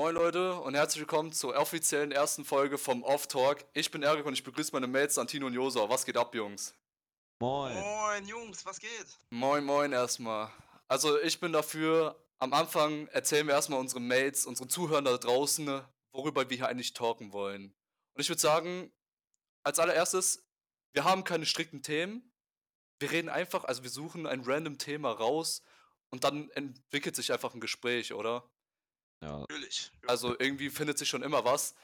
Moin Leute und herzlich willkommen zur offiziellen ersten Folge vom Off Talk. Ich bin Erik und ich begrüße meine Mates Antino und Josa. Was geht ab, Jungs? Moin. Moin, Jungs, was geht? Moin, moin erstmal. Also ich bin dafür, am Anfang erzählen wir erstmal unseren Mates, unseren Zuhörern da draußen, worüber wir hier eigentlich talken wollen. Und ich würde sagen, als allererstes, wir haben keine strikten Themen. Wir reden einfach, also wir suchen ein random Thema raus und dann entwickelt sich einfach ein Gespräch, oder? Ja, Natürlich. Also irgendwie findet sich schon immer was.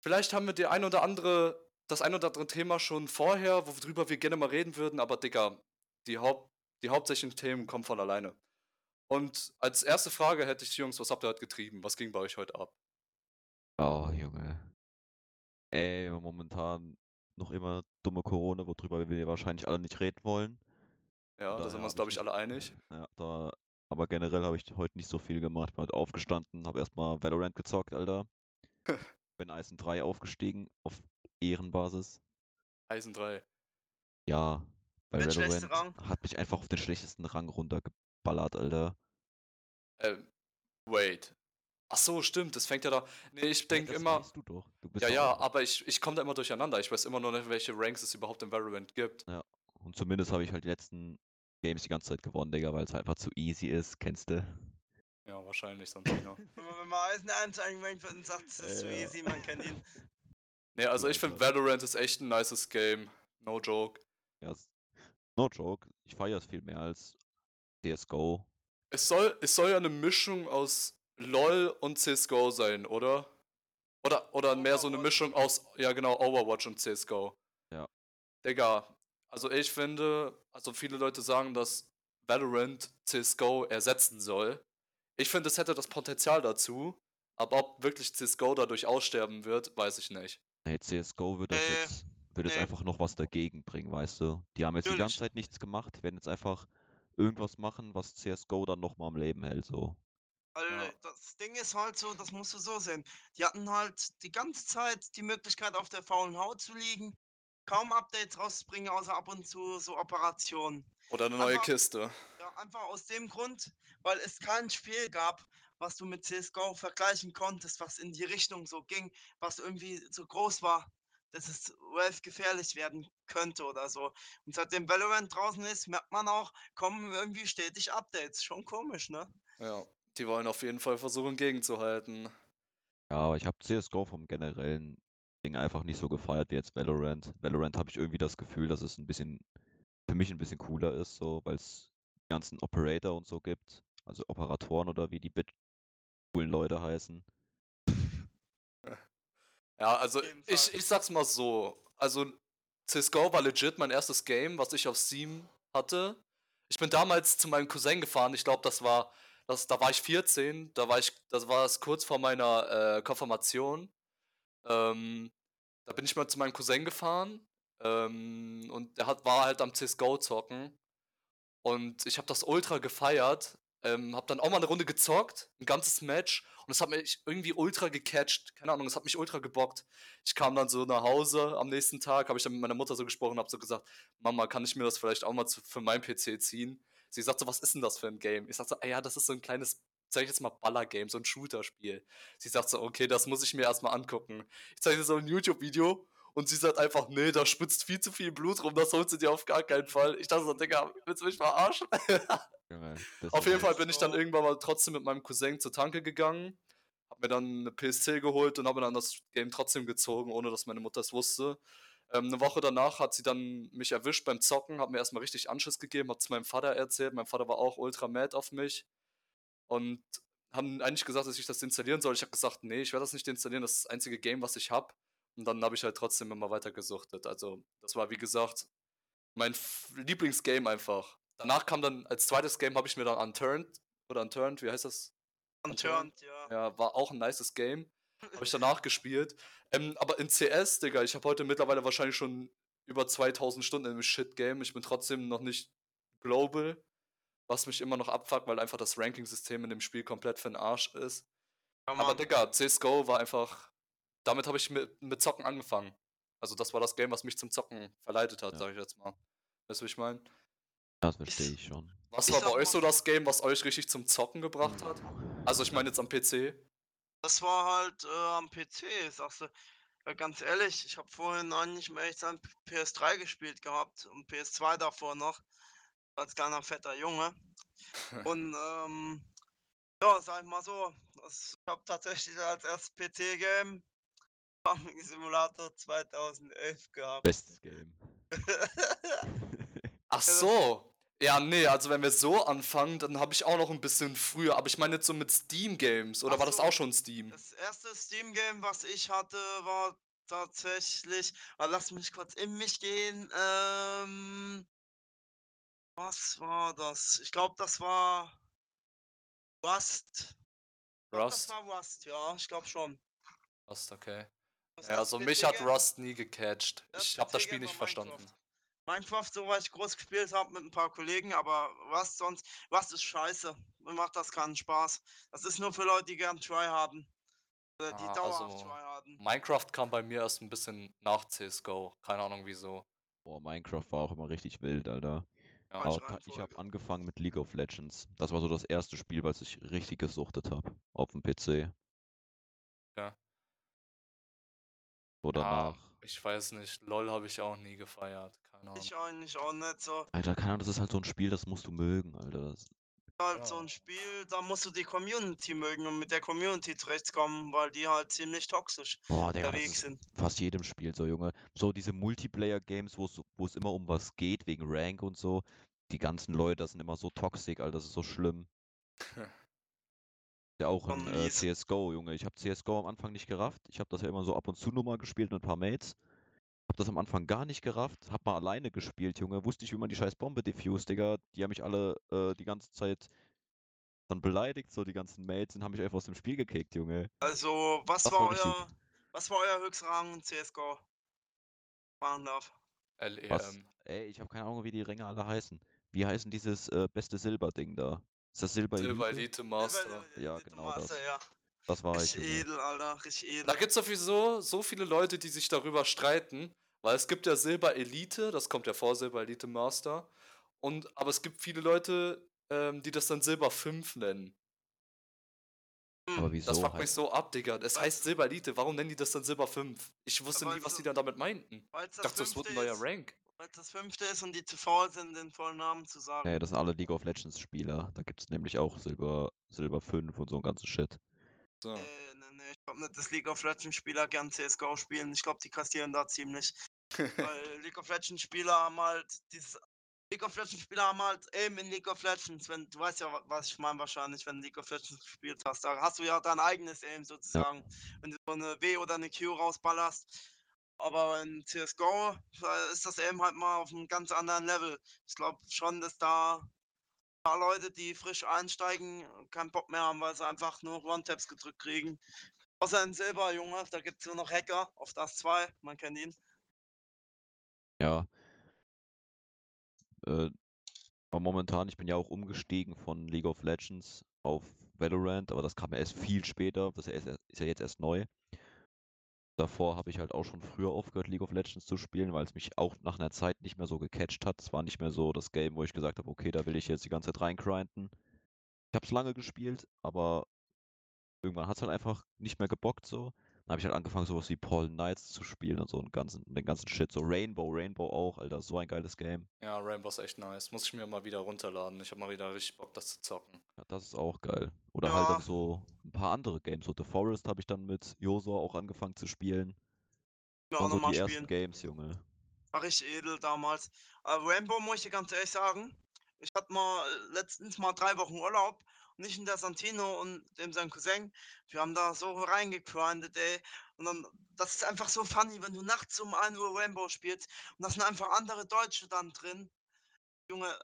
Vielleicht haben wir die ein oder andere, das ein oder andere Thema schon vorher, worüber wir gerne mal reden würden, aber Digga, die, Haupt, die hauptsächlichen Themen kommen von alleine. Und als erste Frage hätte ich, Jungs, was habt ihr heute getrieben? Was ging bei euch heute ab? oh Junge. Ey, momentan noch immer dumme Corona, worüber wir wahrscheinlich alle nicht reden wollen. Ja, da sind wir uns, glaube ich ich, alle einig. Ja, da, aber generell habe ich heute nicht so viel gemacht. Bin heute aufgestanden, habe erstmal Valorant gezockt, Alter. Bin Eisen 3 aufgestiegen auf Ehrenbasis. Eisen 3. Ja, weil Valorant Rang? hat mich einfach auf den schlechtesten Rang runtergeballert, Alter. Ähm, wait. Ach so, stimmt, das fängt ja da. Nee, ich denke das immer. weißt du doch. Du bist Ja, doch ja, auch- aber ich, ich komme da immer durcheinander. Ich weiß immer nur nicht, welche Ranks es überhaupt im Valorant gibt. Und zumindest habe ich halt die letzten Games die ganze Zeit gewonnen, Digga, weil es einfach zu easy ist, kennst du? Ja, wahrscheinlich. Wenn man, wenn man Eisen 1 eingerankt wird und sagt, es ist zu Ja. easy, man kennt ihn. Nee, also ich finde Valorant ist echt ein nices Game. No joke. Ja, no joke. Ich feiere es viel mehr als CSGO. Es soll, es soll ja eine Mischung aus LOL und CSGO sein, oder? Oder, oder mehr so eine. Mischung aus, ja genau, Overwatch und CSGO. Ja. Digga, also ich finde, also viele Leute sagen, dass Valorant CSGO ersetzen soll. Ich finde, es hätte das Potenzial dazu, aber ob wirklich CSGO dadurch aussterben wird, weiß ich nicht. Nee, CSGO wird das Äh, jetzt, wird jetzt nee. einfach noch was dagegen bringen, weißt du? Die haben jetzt die Natürlich. ganze Zeit nichts gemacht, die werden jetzt einfach irgendwas machen, was CSGO dann nochmal am Leben hält, so. Weil Ja. das Ding ist halt so, das musst du so sehen. Die hatten halt die ganze Zeit die Möglichkeit, auf der faulen Haut zu liegen, kaum Updates rauszubringen, außer ab und zu so Operationen. Oder eine neue Aber- Kiste. Ja, einfach aus dem Grund, weil es kein Spiel gab, was du mit CSGO vergleichen konntest, was in die Richtung so ging, was irgendwie so groß war, dass es Valve gefährlich werden könnte oder so. Und seitdem Valorant draußen ist, merkt man auch, kommen irgendwie stetig Updates. Schon komisch, ne? Ja, die wollen auf jeden Fall versuchen, gegenzuhalten. Ja, aber ich habe CSGO vom generellen Ding einfach nicht so gefeiert wie jetzt Valorant. Valorant habe ich irgendwie das Gefühl, dass es ein bisschen, für mich ein bisschen cooler ist, so, weil es ganzen Operator und so gibt. Also Operatoren oder wie die bit coolen Leute heißen. Ja, also ich, ich sag's mal so. Also CSGO war legit mein erstes Game, was ich auf Steam hatte. Ich bin damals zu meinem Cousin gefahren. Ich glaube, das war, das, da war ich 14. Da war ich, das war es kurz vor meiner äh, Konfirmation. Ähm, da bin ich mal zu meinem Cousin gefahren. Ähm, und der hat, war halt am CSGO zocken. Und ich habe das ultra gefeiert. Ähm, hab dann auch mal eine Runde gezockt, ein ganzes Match. Und es hat mich irgendwie ultra gecatcht. Keine Ahnung, es hat mich ultra gebockt. Ich kam dann so nach Hause am nächsten Tag, habe ich dann mit meiner Mutter so gesprochen, habe so gesagt, Mama, kann ich mir das vielleicht auch mal zu, für meinen PC ziehen? Sie sagt so, was ist denn das für ein Game? Ich sag so, ah ja, das ist so ein kleines, ich jetzt mal Baller-Game, so ein Shooter-Spiel. Sie sagt so, okay, das muss ich mir erstmal angucken. Ich zeige dir so ein YouTube-Video und sie sagt einfach, nee, da spritzt viel zu viel Blut rum, das holst du dir auf gar keinen Fall. Ich dachte so, Digga, willst du mich verarschen? Das Auf jeden Fall bin ich dann irgendwann mal trotzdem mit meinem Cousin zur Tanke gegangen, hab mir dann eine PSC geholt und habe dann das Game trotzdem gezogen, ohne dass meine Mutter es wusste. Ähm, eine Woche danach hat sie dann mich erwischt beim Zocken, hat mir erstmal richtig Anschiss gegeben, hat es meinem Vater erzählt. Mein Vater war auch ultra mad auf mich und haben eigentlich gesagt, dass ich das installieren soll. Ich habe gesagt, nee, ich werde das nicht installieren, das ist das einzige Game, was ich habe. Und dann habe ich halt trotzdem immer weiter gesuchtet. Also, das war wie gesagt mein Lieblingsgame einfach. Danach kam dann als zweites Game habe ich mir dann Unturned oder Unturned, wie heißt das? Unturned, ja. Ja, war auch ein nices Game. Habe ich danach gespielt. Ähm, aber in CS, Digga, ich habe heute mittlerweile wahrscheinlich schon über 2000 Stunden im Shit-Game. Ich bin trotzdem noch nicht global, was mich immer noch abfuckt, weil einfach das Ranking-System in dem Spiel komplett für den Arsch ist. Ja, Aber. Digga, CSGO war einfach. Damit habe ich mit, mit Zocken angefangen. Also, das war das Game, was mich zum Zocken verleitet hat, Ja. sag ich jetzt mal. Weißt du, wie ich meine? Das verstehe ich schon. Was war bei euch so das Game, was euch richtig zum Zocken gebracht hat? Also, ich meine jetzt am PC. Das war halt, äh, am PC, sagst du. Ja, ganz ehrlich, ich habe vorhin eigentlich mal echt an PS3 gespielt gehabt und PS2 davor noch, als kleiner fetter Junge. Und, ähm, ja, sag ich mal so, das ich habe tatsächlich als erstes PC-Game Farming Simulator 2011 gehabt. Bestes Game. Ach so. Ja, nee, also wenn wir so anfangen, dann habe ich auch noch ein bisschen früher, aber ich meine jetzt so mit Steam Games oder Ach war das so. auch schon Steam? Das erste Steam-Game, was ich hatte, war tatsächlich ah, lass mich kurz in mich gehen, ähm was war das? Ich glaube, das war Rust. Ich glaube, das Rust? war Rust, ja, ich glaube schon. Rust, okay. Ja, also mich hat Rust nie gecatcht. das Ich habe das Spiel nicht verstanden. Minecraft. Minecraft, so weil ich groß gespielt habe mit ein paar Kollegen, aber Rust sonst Rust ist scheiße. Mir macht das keinen Spaß. Das ist nur für Leute, die gern Try haben. Oder die Ah, dauerhaft also Try haben. Minecraft kam bei mir erst ein bisschen nach CSGO. Keine Ahnung wieso. Boah, Minecraft war auch immer richtig wild, Alter. Ja. Ich habe angefangen mit League of Legends. Das war so das erste Spiel, was ich richtig gesuchtet habe. Auf dem PC. Ja. So danach. Ich weiß nicht. LOL habe ich auch nie gefeiert. Keine Ahnung. Ich eigentlich auch nicht so. Alter, keine Ahnung, das ist halt so ein Spiel, das musst du mögen, Alter. Das, halt so Ja. ein Spiel, da musst du die Community mögen und mit der Community zurechtkommen, weil die halt ziemlich toxisch boah, Digga, unterwegs ist sind. fast jedem Spiel so, Junge. So diese Multiplayer-Games, wo es wo es immer um was geht, wegen Rank und so. Die ganzen Leute, das sind immer so toxisch, Alter, das ist so schlimm. Ja, auch in äh. CSGO, Junge. Ich habe CSGO am Anfang nicht gerafft. Ich habe das ja immer so ab und zu nur mal gespielt mit ein paar Mates. Hab das am Anfang gar nicht gerafft. Hab mal alleine gespielt, Junge. Wusste ich, wie man die scheiß Bombe diffused, Digga. Die haben mich alle äh, die ganze Zeit dann beleidigt, so die ganzen Mates, und haben mich einfach aus dem Spiel gekickt, Junge. Also, was Das war war euer, was war euer Höchstrang in CSGO? Fahren darf. Was? LEM. Ey, ich habe keine Ahnung, wie die Ränge alle heißen. Wie heißen dieses äh, beste Silber-Ding da? Ist das Silber Silber Elite? Elite Master. Ja, Elite genau das. Master, Ja. Das war ich, Richtig Junge. edel, Alter, richtig edel. Da gibt es sowieso so viele Leute, die sich darüber streiten, weil es gibt ja Silber Elite, das kommt ja vor Silber Elite Master. Und, aber es gibt viele Leute, ähm, die das dann Silber 5 nennen. Aber Hm, wieso? Das fuckt mich heißt- so ab, Digga. Es Weil- heißt Silber Elite, warum nennen die das dann Silber 5? Ich wusste weil nie, was so- die dann damit meinten. Ich das dachte, das wird fünfte ein neuer ist, Rank. weil's das fünfte ist und die zu faul sind, den vollen Namen zu sagen. Nee, das sind alle League of Legends Spieler. Da gibt es nämlich auch Silber, Silber 5 und so ein ganzen Shit. So. Äh, nee, nee, ich glaube nicht, dass League of Legends Spieler gern CSGO spielen. Ich glaube, die kassieren da ziemlich. Weil League of Legends Spieler haben halt dieses. League of Legends Spieler haben halt Aim in League of Legends. Wenn, du weißt ja, wa- was ich meine wahrscheinlich, wenn du League of Legends gespielt hast. Da hast du ja dein eigenes Aim sozusagen. Wenn du so eine W oder eine Q rausballerst. Aber in CSGO da ist das Aim halt mal auf einem ganz anderen Level. Ich glaube schon, dass da paar Leute, die frisch einsteigen, keinen Bock mehr haben, weil sie einfach nur One-Taps gedrückt kriegen. Außer in Silber, Junge, da gibt es nur noch Hacker auf das 2, man kennt ihn. Ja. Äh, aber momentan, ich bin ja auch umgestiegen von League of Legends auf Valorant, aber das kam ja erst viel später. Das ist ja, ist ja jetzt erst neu. Davor habe ich halt auch schon früher aufgehört, League of Legends zu spielen, weil es mich auch nach einer Zeit nicht mehr so gecatcht hat. Es war nicht mehr so das Game, wo ich gesagt habe, okay, da will ich jetzt die ganze Zeit reingrinden. Ich habe es lange gespielt, aber irgendwann hat es halt einfach nicht mehr gebockt so. Dann habe ich halt angefangen, sowas wie Paul Knights zu spielen und so einen ganzen, den ganzen Shit. So Rainbow, Rainbow auch, Alter, so ein geiles Game. Ja, Rainbow ist echt nice. Muss ich mir mal wieder runterladen. Ich habe mal wieder richtig Bock, das zu zocken. Ja, das ist auch geil. Oder halt Ja. dann so ein paar andere Games. So The Forest habe ich dann mit Josua auch angefangen zu spielen. Ja, auch so nochmal die spielen. ersten Games, Junge. War richtig edel damals. Aber Rainbow muss ich dir ganz ehrlich sagen. Ich hatte mal äh, letztens mal drei Wochen Urlaub ich und der Santino und dem sein Cousin. Wir haben da so reingegrindet, ey. Und dann, das ist einfach so funny, wenn du nachts um 1 Uhr Rainbow spielst und da sind einfach andere Deutsche dann drin. Junge,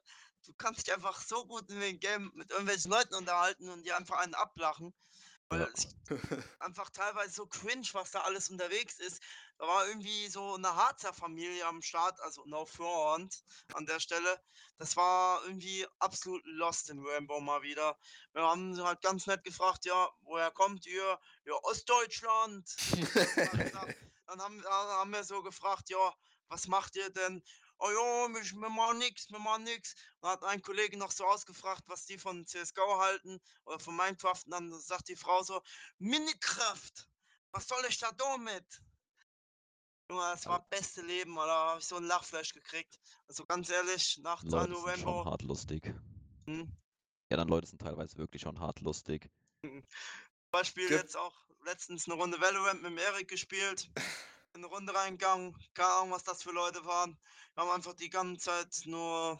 du kannst dich einfach so gut in dem Game mit irgendwelchen Leuten unterhalten und die einfach einen ablachen. Weil Ja. es einfach teilweise so cringe, was da alles unterwegs ist. Da war irgendwie so eine Harzer Familie am Start, also no front an der Stelle. Das war irgendwie absolut lost in Rainbow mal wieder. Wir haben sie halt ganz nett gefragt, ja, woher kommt ihr? Ja, Ostdeutschland. Dann haben, dann haben wir so gefragt, ja, was macht ihr denn? Oh ja, wir, machen nix, wir machen nix. Und hat ein Kollege noch so ausgefragt, was die von CSGO halten oder von Minecraft. Und dann sagt die Frau so, Minecraft, was soll ich da damit? Junge, das war beste Leben, oder? Da habe ich so ein Lachfleisch gekriegt. Also ganz ehrlich, nach Leute Zano sind schon hart lustig. Hm. Ja, dann Leute sind teilweise wirklich schon hart lustig. Beispiel Gib- jetzt auch letztens eine Runde Valorant mit dem Erik gespielt. in eine Runde reingegangen. Keine Ahnung, was das für Leute waren. Wir haben einfach die ganze Zeit nur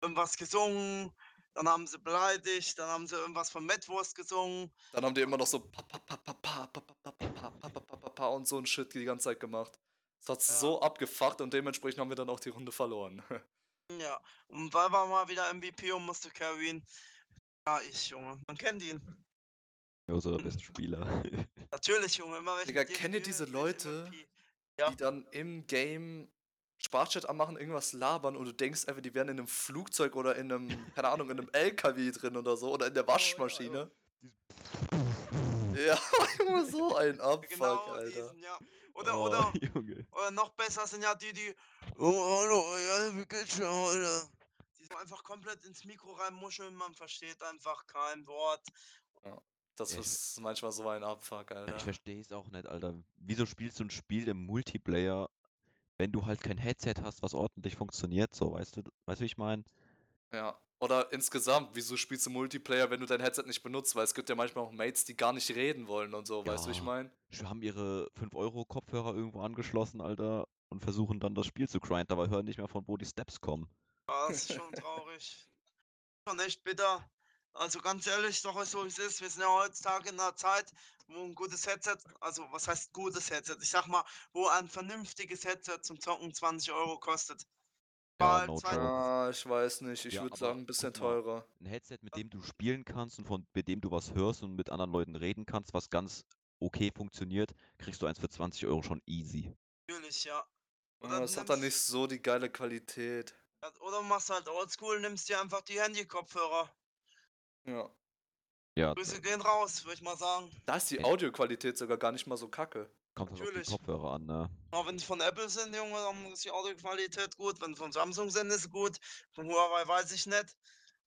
irgendwas gesungen. Dann haben sie beleidigt, dann haben sie irgendwas von Metwurst gesungen. Dann haben die immer noch so und so ein Shit die ganze Zeit gemacht. Das hat ja. so abgefacht und dementsprechend haben wir dann auch die Runde verloren. Ja, und weil wir mal wieder MVP und musste carryen. Ja, ich, Junge. Man kennt ihn. Ja, so der beste Spieler. Natürlich, Junge, immer wenn Digga, kennt ihr diese Leute, MVP. Ja. Die dann im Game Sprachchat anmachen, irgendwas labern und du denkst einfach, die wären in einem Flugzeug oder in einem, keine Ahnung, in einem LKW drin oder so oder in der Waschmaschine. Ja, Junge, so ein Abfuck, Genau, Alter. diesen, ja. Oder, oh, oder, Junge. oder noch besser sind ja die, die. Oh, hallo, ja, wie geht's dir heute? Die so einfach komplett ins Mikro reinmuscheln, man versteht einfach kein Wort. Das Ja, ich- ist manchmal so ein Abfuck, Ja, Alter. Ich verstehe es auch nicht, Alter. Wieso spielst du ein Spiel im Multiplayer, wenn du halt kein Headset hast, was ordentlich funktioniert? So, weißt du, weißt du, wie ich meine? Ja. Oder insgesamt, wieso spielst du Multiplayer, wenn du dein Headset nicht benutzt? Weil es gibt ja manchmal auch Mates, die gar nicht reden wollen und so, weißt du, wie ich Ja. meine? Haben ihre 5-Euro-Kopfhörer irgendwo angeschlossen, Alter, und versuchen dann das Spiel zu grinden, aber hören nicht mehr von wo die Steps kommen. Ja, das ist schon traurig. Schon echt bitter. Also ganz ehrlich, doch so wie es ist. Wir sind ja heutzutage in einer Zeit, wo ein gutes Headset, also was heißt gutes Headset? Ich sag mal, wo ein vernünftiges Headset zum Zocken 20 Euro kostet. Ja, no. Ah, ich weiß nicht. Ich Ja, würde sagen, ein bisschen teurer. Ein Headset, mit dem du spielen kannst und von mit dem du was hörst und mit anderen Leuten reden kannst, was ganz okay funktioniert, kriegst du eins für 20 Euro schon easy. Natürlich, ja. Ah, Oder Das du hat dann nicht so die geile Qualität. Ja, Oder du machst halt oldschool, nimmst dir einfach die Handy-Kopfhörer. Ja. Ja, Grüße gehen raus, würde ich mal sagen. Da ist die Ja. Audioqualität sogar gar nicht mal so kacke. kommt halt auf die natürlich. Kopfhörer an, ne? Aber wenn die von Apple sind, Junge, dann ist die Audioqualität gut. Wenn von Samsung sind, ist gut. Von Huawei weiß ich nicht.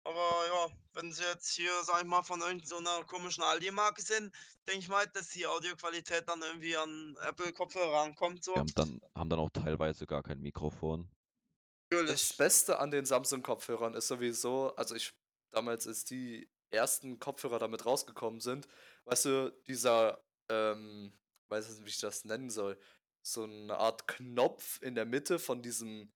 Aber ja, wenn sie jetzt hier, sag ich mal, von irgendeiner komischen Aldi-Marke sind, denke ich mal, dass die Audioqualität dann irgendwie an Apple-Kopfhörer rankommt. So. Wir haben dann, haben dann auch teilweise gar kein Mikrofon. Das Natürlich. Beste an den Samsung-Kopfhörern ist sowieso, also ich, damals als die ersten Kopfhörer damit rausgekommen sind, weißt du, dieser, ähm, weiß nicht, wie ich das nennen soll, so eine Art Knopf in der Mitte von diesem,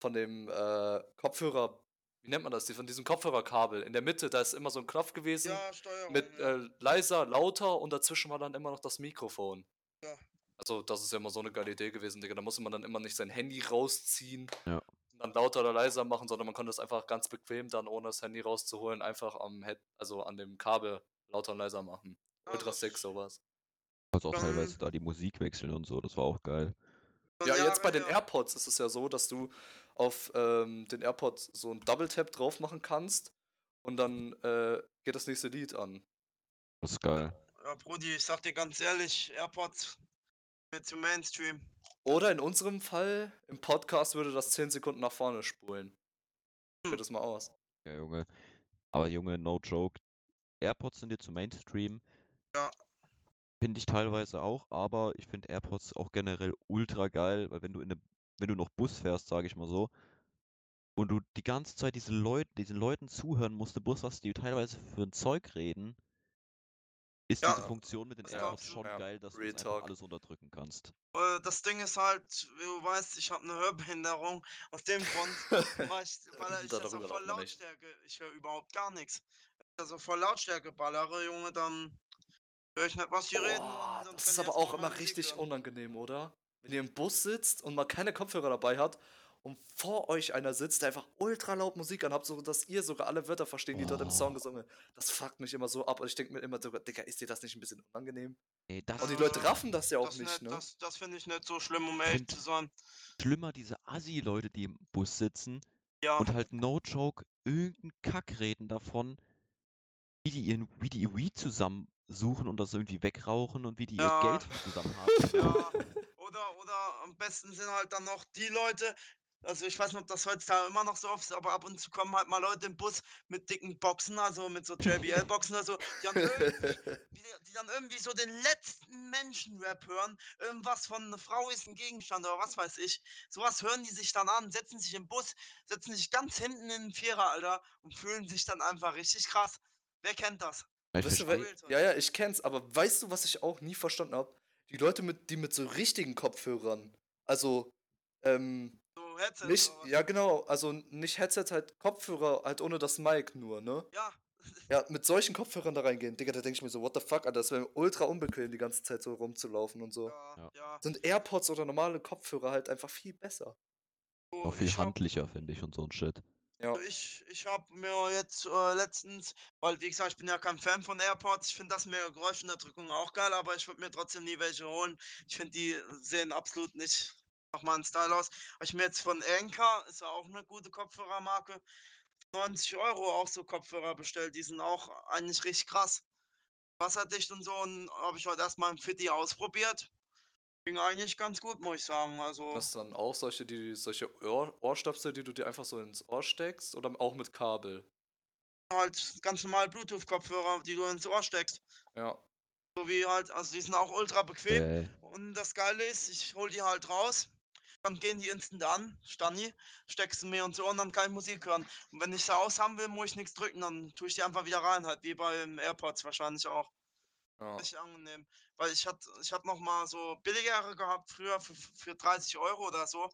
von dem äh, Kopfhörer, wie nennt man das, die- von diesem Kopfhörerkabel. In der Mitte, da ist immer so ein Knopf gewesen Ja, Steuerung. mit ja. äh, leiser, lauter und dazwischen war dann immer noch das Mikrofon. Ja. Also, das ist ja immer so eine geile Idee gewesen, Digga. Da musste man dann immer nicht sein Handy rausziehen Ja. Dann lauter oder leiser machen, sondern man konnte es einfach ganz bequem dann, ohne das Handy rauszuholen, einfach am Head, also an dem Kabel lauter und leiser machen. Ja, Ultra sick, sowas. Also auch Dann- teilweise da die Musik wechseln und so, das war auch geil. Ja, jetzt bei den. AirPods ist es ja so, dass du auf ähm, den AirPods so ein Double Tap drauf machen kannst und dann äh, geht das nächste Lied an. Das ist geil. Ja, Brudi, ich sag dir ganz ehrlich, AirPods mit zum Mainstream. Oder in unserem Fall, im Podcast würde das 10 Sekunden nach vorne spulen. Probier Hm. das mal aus. Ja, Junge. Aber Junge, no joke. AirPods sind jetzt zum Mainstream. Ja. Finde ich teilweise auch, aber ich finde AirPods auch generell ultra geil, weil wenn du in ne, wenn du noch Bus fährst, sage ich mal so, und du die ganze Zeit diese Leute, diesen Leuten zuhören musst, im Bus, was die teilweise für ein Zeug reden, ist Ja, diese Funktion mit den das glaubst du. schon Ja, geil, dass du Real das einfach Talk. alles unterdrücken kannst. Das Ding ist halt, wie du weißt, ich habe eine Hörbehinderung. Aus dem Grund, weil ich, weil ich Da- das voll. Lautstärke, ich höre überhaupt gar nichts. Also voll Lautstärke ballere, Junge, dann höre ich nicht, was die reden. Das ist ich aber auch immer richtig hören. unangenehm, oder? Wenn ihr im Bus sitzt und mal keine Kopfhörer dabei habt und vor euch einer sitzt, der einfach ultra laut Musik anhabt, so dass ihr sogar alle Wörter verstehen, die dort im Song Oh. gesungen werden. Das fuckt mich immer so ab und ich denke mir immer so, Digga, ist dir das nicht ein bisschen unangenehm? Ey, das Und die Leute raffen das ja auch Das, nicht, nicht, ne? das, das finde ich nicht so schlimm, um ehrlich zu sein. schlimmer, diese Assi-Leute, die im Bus sitzen Ja, und halt no joke irgendeinen Kack reden davon, wie die ihren, wie die ihr Weed zusammensuchen und das irgendwie wegrauchen und wie die Ja. ihr Geld zusammen haben. ja. Oder, oder am besten sind halt dann noch die Leute, Also ich weiß nicht, ob das heutzutage immer noch so oft ist, aber ab und zu kommen halt mal Leute im Bus mit dicken Boxen, also mit so JBL-Boxen oder so, die dann, irgendwie, die, dann irgendwie so den letzten Menschenrap hören. Irgendwas von eine Frau ist ein Gegenstand oder was weiß ich. Sowas hören die sich dann an, setzen sich im Bus, setzen sich ganz hinten in den Vierer, Alter, und fühlen sich dann einfach richtig krass. Wer kennt das? Ich Weißt du, weil, ja, ja, ich kenn's, aber weißt du, was ich auch nie verstanden habe? Die Leute, mit, die mit so richtigen Kopfhörern, also, ähm, So Headset nicht, ja genau, also nicht Headset, halt Kopfhörer, halt ohne das Mic nur, ne? Ja, Ja, mit solchen Kopfhörern da reingehen, Digga, da denke ich mir so, what the fuck, Alter, das wäre ultra unbequem, die ganze Zeit so rumzulaufen und so. ja, Ja. Sind AirPods oder normale Kopfhörer halt einfach viel besser. So, Auch viel handlicher, finde ich, und so ein Shit. Ja. Also Ich, ich habe mir jetzt äh, letztens, weil wie gesagt, ich bin ja kein Fan von AirPods, ich finde das mit Geräuschunterdrückung auch geil, aber ich würde mir trotzdem nie welche holen. Ich finde, die sehen absolut nicht nach meinem Style aus. Hab ich mir jetzt von Anker, ist ja auch eine gute Kopfhörermarke, 90 Euro auch so Kopfhörer bestellt. Die sind auch eigentlich richtig krass. Wasserdicht und so und habe ich heute erstmal im Fitti ausprobiert. Ging eigentlich ganz gut, muss ich sagen. Also. Das dann auch solche, die, solche Ohr, Ohrstöpsel, die du dir einfach so ins Ohr steckst oder auch mit Kabel. halt ganz normal Bluetooth-Kopfhörer, die du ins Ohr steckst. Ja. So wie halt, also die sind auch ultra bequem. Äh, Und das Geile ist, ich hol die halt raus, dann gehen die instant an, Stani, steckst du mir und so und dann kann ich Musik hören. Und wenn ich sie aus haben will, muss ich nichts drücken, dann tue ich die einfach wieder rein, halt wie beim AirPods wahrscheinlich auch. ja. Richtig angenehm. Weil ich hatte ich hab noch mal so billigere gehabt, früher für, für 30 Euro oder so.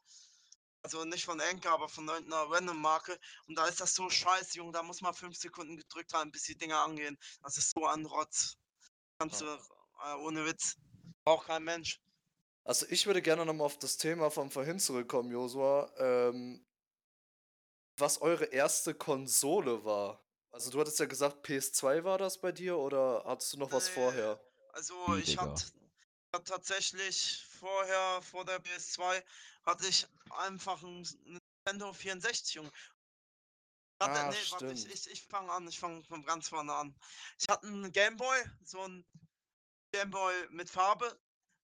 Also nicht von Enker, aber von irgendeiner Random-Marke. Und da ist das so scheiße, Junge. Da muss man fünf Sekunden gedrückt haben, bis die Dinger angehen. Das ist so ein Rotz. Kannst du, äh, ohne Witz. Braucht kein Mensch. Also ich würde gerne nochmal auf das Thema von vorhin zurückkommen, Josua. Ähm, was eure erste Konsole war. Also du hattest ja gesagt, PS2 war das bei dir oder hattest du noch was Nee. vorher? Also Wie, ich hatte hat tatsächlich vorher, vor der PS2, hatte ich einfach ein Nintendo 64, Junge. Warte, Ah, nee, warte, ich, ich, ich fange an, ich fange von ganz vorne an. Ich hatte einen Gameboy, so ein Gameboy mit Farbe.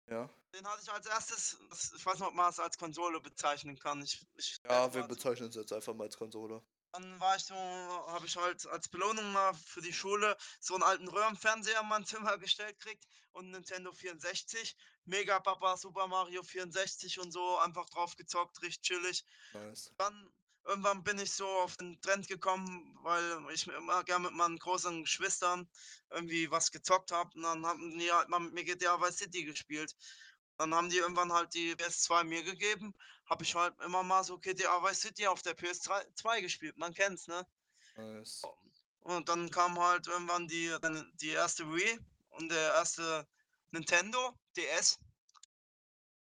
Ja. Den hatte ich als erstes, ich weiß nicht, ob man es als Konsole bezeichnen kann. Ich, ich Ja, wir bezeichnen es jetzt einfach mal als Konsole. dann war ich so, habe ich halt als Belohnung mal für die Schule so einen alten Röhrenfernseher in mein Zimmer gestellt kriegt und Nintendo 64. Mega Papa Super Mario 64 und so einfach drauf gezockt, richtig chillig. Nice. Dann irgendwann bin ich so auf den Trend gekommen, weil ich mir immer gerne mit meinen großen Geschwistern irgendwie was gezockt habe. Und dann haben die halt mal mit mir GTA Vice City gespielt. Dann haben die irgendwann halt die PS2 mir gegeben. Habe ich halt immer mal so GTA Vice City auf der PS2 2 gespielt. Man kennt's, ne? Nice. Und dann kam halt irgendwann die, die erste Wii und der erste Nintendo DS.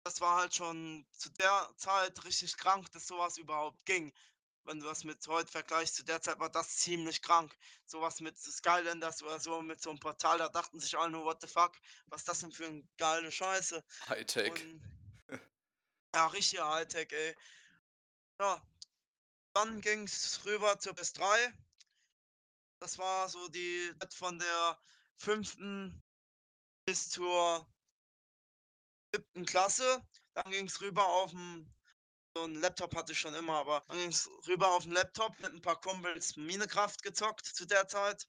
Das war halt schon zu der Zeit richtig krank, dass sowas überhaupt ging. Wenn du das mit heute vergleichst, zu der Zeit war das ziemlich krank. Sowas mit Skylanders oder so, mit so einem Portal, da dachten sich alle nur, what the fuck, was ist das denn für eine geile Scheiße. Hightech. Und, ja, richtig Hightech, ey. Ja, dann ging es rüber zur PS3. Das war so die Zeit von der fünften bis zur siebten Klasse. Dann ging es rüber auf dem, so ein Laptop hatte ich schon immer, aber rüber auf den Laptop mit ein paar Kumpels Minecraft gezockt zu der Zeit.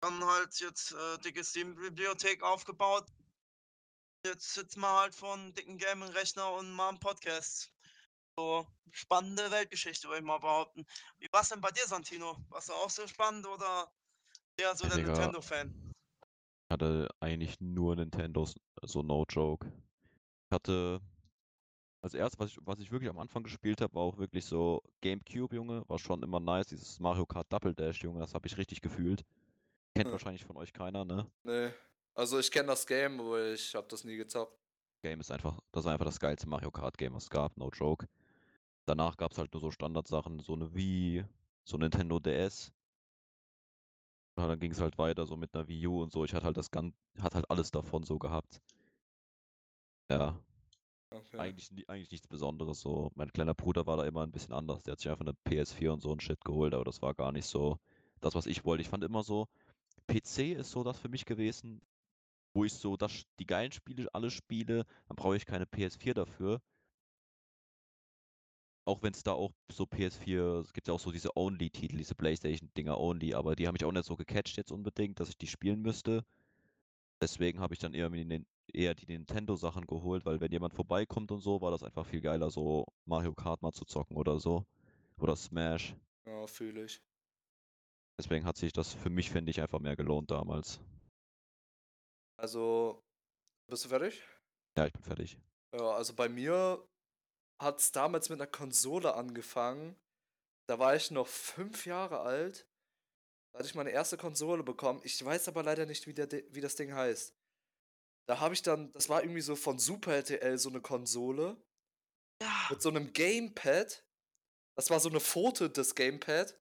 Dann halt jetzt äh, dicke Steam-Bibliothek aufgebaut. Jetzt sitzen wir halt vor einem dicken Gaming-Rechner und machen Podcasts. So spannende Weltgeschichte, würde ich mal behaupten. Wie war es denn bei dir, Santino? Warst du auch so spannend oder eher so der. Nintendo-Fan? Ich hatte eigentlich nur Nintendos, so no joke. Ich hatte als erstes, was ich, was ich wirklich am Anfang gespielt habe, war auch wirklich so GameCube, Junge, war schon immer nice. Dieses Mario Kart Double Dash, Junge, das habe ich richtig gefühlt. Kennt Hm. wahrscheinlich von euch keiner, ne? Nee. Also ich kenne das Game, aber ich habe das nie gezockt. Game ist einfach, das war einfach das geilste Mario Kart Game, was es gab, no joke. Danach gab es halt nur so Standardsachen, so eine Wii, so Nintendo DS. Und dann ging es halt weiter, so mit einer Wii U und so. Ich hatte halt das Gan hat halt alles davon so gehabt. Ja, Okay. eigentlich, eigentlich nichts Besonderes. So, mein kleiner Bruder war da immer ein bisschen anders. Der hat sich einfach eine PS4 und so ein Shit geholt, aber das war gar nicht so das, was ich wollte. Ich fand immer so, PC ist so das für mich gewesen, wo ich so das, die geilen Spiele alle spiele, dann brauche ich keine PS4 dafür. auch wenn es da auch so PS4, es gibt ja auch so diese Only-Titel, diese Playstation-Dinger Only, aber die haben mich auch nicht so gecatcht jetzt unbedingt, dass ich die spielen müsste. Deswegen habe ich dann eher, eher die Nintendo-Sachen geholt, weil wenn jemand vorbeikommt und so, war das einfach viel geiler, so Mario Kart mal zu zocken oder so. Oder Smash. Ja, fühle ich. Deswegen hat sich das für mich, finde ich, einfach mehr gelohnt damals. Also, bist du fertig? Ja, ich bin fertig. Ja, also bei mir hat es damals mit einer Konsole angefangen. Da war ich noch fünf Jahre alt. Da hatte ich meine erste Konsole bekommen. Ich weiß aber leider nicht, wie, der, wie das Ding heißt. Da habe ich dann, das war irgendwie so von Super RTL so eine Konsole Ja, mit so einem Gamepad. Das war so eine Pfote des Gamepad.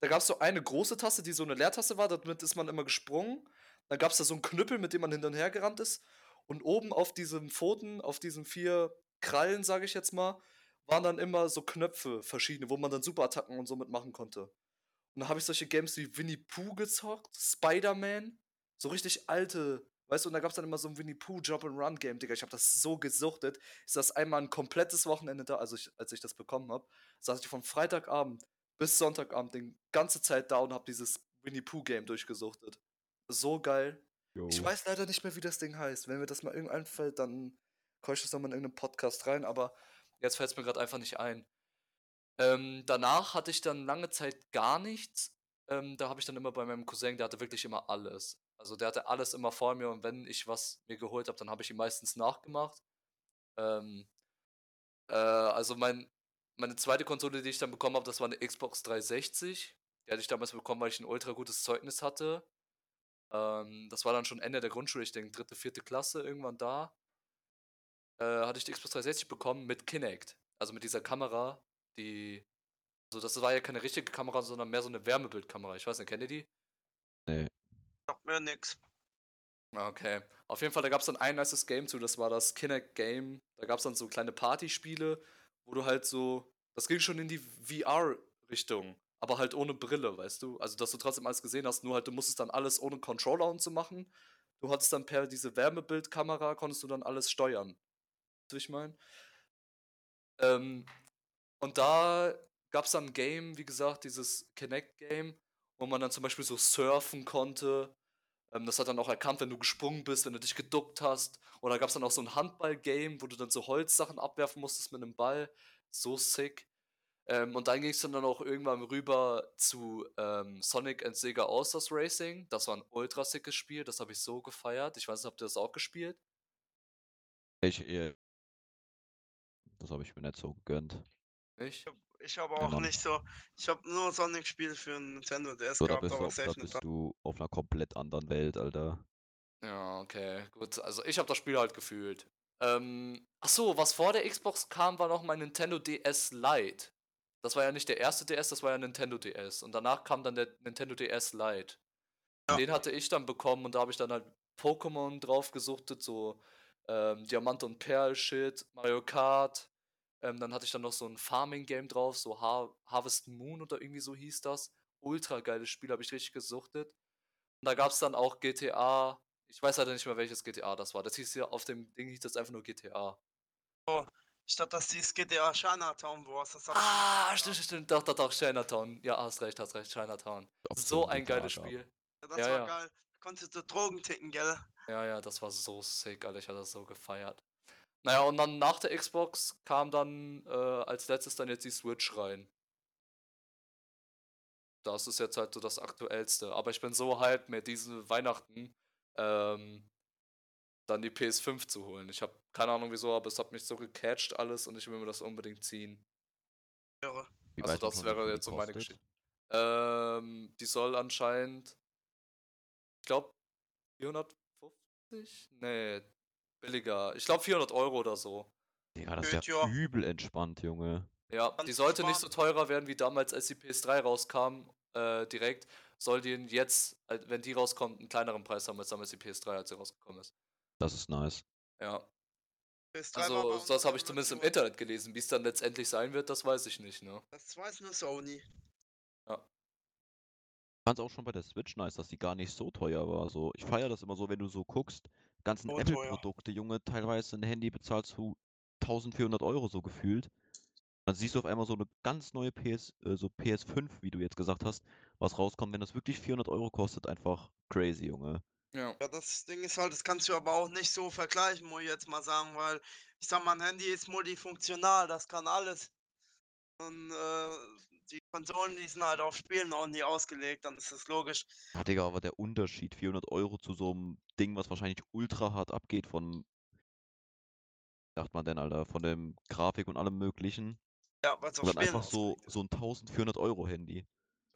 Da gab es so eine große Taste, die so eine Leertaste war, damit ist man immer gesprungen. Dann gab es da so einen Knüppel, mit dem man hin und her gerannt ist. Und oben auf diesen Pfoten, auf diesen vier Krallen, sage ich jetzt mal, waren dann immer so Knöpfe verschiedene, wo man dann Superattacken und so mitmachen konnte. Und dann habe ich solche Games wie Winnie Pooh gezockt, Spider-Man, so richtig alte, weißt du, und da gab es dann immer so ein Winnie Pooh Jump and Run Game, Digga. Ich habe das so gesuchtet. Ich saß einmal ein komplettes Wochenende da, also ich, als ich das bekommen habe, saß ich von Freitagabend bis Sonntagabend die ganze Zeit da und habe dieses Winnie Pooh Game durchgesuchtet. So geil. Ich Jo. weiß leider nicht mehr, wie das Ding heißt. Wenn mir das mal irgendwann einfällt, dann komme ich das nochmal in irgendeinen Podcast rein, aber jetzt fällt es mir gerade einfach nicht ein. Ähm, danach hatte ich dann lange Zeit gar nichts. Ähm, da habe ich dann immer bei meinem Cousin, der hatte wirklich immer alles. Also der hatte alles immer vor mir und wenn ich was mir geholt habe, dann habe ich ihm meistens nachgemacht. Ähm, äh, also mein, meine zweite Konsole, die ich dann bekommen habe, das war eine Xbox 360. Die hatte ich damals bekommen, weil ich ein ultra gutes Zeugnis hatte. Ähm, das war dann schon Ende der Grundschule, ich denke dritte, vierte Klasse, irgendwann da. Äh, hatte ich die Xbox 360 bekommen mit Kinect. Also mit dieser Kamera, die. Also das war ja keine richtige Kamera, sondern mehr so eine Wärmebildkamera. Ich weiß nicht, kennt ihr die? Nee. sagt mir nix. Ah, Okay. Auf jeden Fall, da gab es dann ein nices Game zu, das war das Kinect Game. Da gab es dann so kleine Partyspiele, wo du halt so. Das ging schon in die VR-Richtung, aber halt ohne Brille, weißt du? Also, dass du trotzdem alles gesehen hast, nur halt, du musstest dann alles ohne Controller und so machen. Du hattest dann per diese Wärmebildkamera, konntest du dann alles steuern. Weißt du, ich meine? Ähm, und da gab es dann ein Game, wie gesagt, dieses Kinect-Game, wo man dann zum Beispiel so surfen konnte. Ähm, das hat dann auch erkannt, wenn du gesprungen bist, wenn du dich geduckt hast. Oder gab es dann auch so ein Handball-Game, wo du dann so Holzsachen abwerfen musstest mit einem Ball. So sick. Ähm, und dann ging es dann, auch irgendwann rüber zu ähm, Sonic and Sega All-Stars Racing. Das war ein ultra sickes Spiel, das habe ich so gefeiert. Ich weiß nicht, habt ihr das auch gespielt? Ich, das habe ich mir nicht so gegönnt. Nicht? Ich habe auch nicht so. Ich habe nur Sonic-Spiele für ein Nintendo DS So, da gehabt, bist, du, aber auf- da safe nicht bist du auf einer komplett anderen Welt, Alter. Ja, okay, gut. Also ich habe das Spiel halt gefühlt. Ähm, ach so, was vor der Xbox kam, war noch mein Nintendo DS Lite. Das war ja nicht der erste DS, das war ja Nintendo DS. Und danach kam dann der Nintendo DS Lite. Ja. Den hatte ich dann bekommen und da habe ich dann halt Pokémon drauf gesuchtet, so ähm, Diamant und Perl Shit, Mario Kart. Ähm, dann hatte ich dann noch so ein Farming-Game drauf, so Har Harvest Moon oder irgendwie so hieß das. Ultra geiles Spiel, habe ich richtig gesuchtet. Und da gab es dann auch GTA. Ich weiß leider nicht mehr, welches GTA das war. Das hieß ja auf dem Ding hieß das einfach nur GTA. Ich dachte, das hieß GTA Chinatown Wars. Ah, stimmt, stimmt. Doch, doch, doch, Chinatown. Ja, hast recht, hast recht, Chinatown. So ein geiles. Spiel. Ja, das Ja, war ja. geil. Da konntest du Drogen ticken, gell? Ja, ja, das war so sick, Alter. Ich hatte das so gefeiert. Naja, und dann nach der Xbox kam dann äh, als letztes dann jetzt die Switch rein. Das ist jetzt halt so das Aktuellste. Aber ich bin so hyped, mir diese Weihnachten ähm, dann die PS5 zu holen. Ich habe keine Ahnung wieso, aber es hat mich so gecatcht alles und ich will mir das unbedingt ziehen. Irre. Wie Also das wäre jetzt die so meine kostet? Geschichte. Ähm, die soll anscheinend, ich glaube, 450? Nee, billiger. Ich glaube 400 Euro oder so. Ja, das ist ja übel entspannt, Junge. Ja, die sollte nicht so teurer werden wie damals, als die PS3 rauskam, äh, direkt. Soll die jetzt, äh, wenn die rauskommt, einen kleineren Preis haben als damals die PS3, als sie rausgekommen ist. Das ist nice. Ja, PS3 war bei also das habe ich zumindest im Internet gelesen. Wie es dann letztendlich sein wird, das weiß ich nicht, ne? Das weiß nur Sony. Ja. Ich fand's auch schon bei der Switch nice, dass die gar nicht so teuer war. So, ich feiere das immer so, wenn du so guckst, ganzen teuer. Apple-Produkte, Junge, teilweise ein Handy bezahlst du 1400 Euro so gefühlt. Dann siehst du auf einmal so eine ganz neue PS, äh, so PS5, wie du jetzt gesagt hast, was rauskommt, wenn das wirklich 400 Euro kostet, einfach crazy, Junge. Ja. Ja, das Ding ist halt, das kannst du aber auch nicht so vergleichen, muss ich jetzt mal sagen, weil ich sag mal, ein Handy ist multifunktional, das kann alles. Und äh, die Konsolen, die sind halt auf Spielen auch nie ausgelegt, dann ist das logisch. Ja, Digga, aber der Unterschied, 400 Euro zu so einem Ding, was wahrscheinlich ultra hart abgeht von, wie sagt man denn, Alter, von dem Grafik und allem möglichen. Ja, es auf Spielen einfach so, so ein 1400 Euro Handy.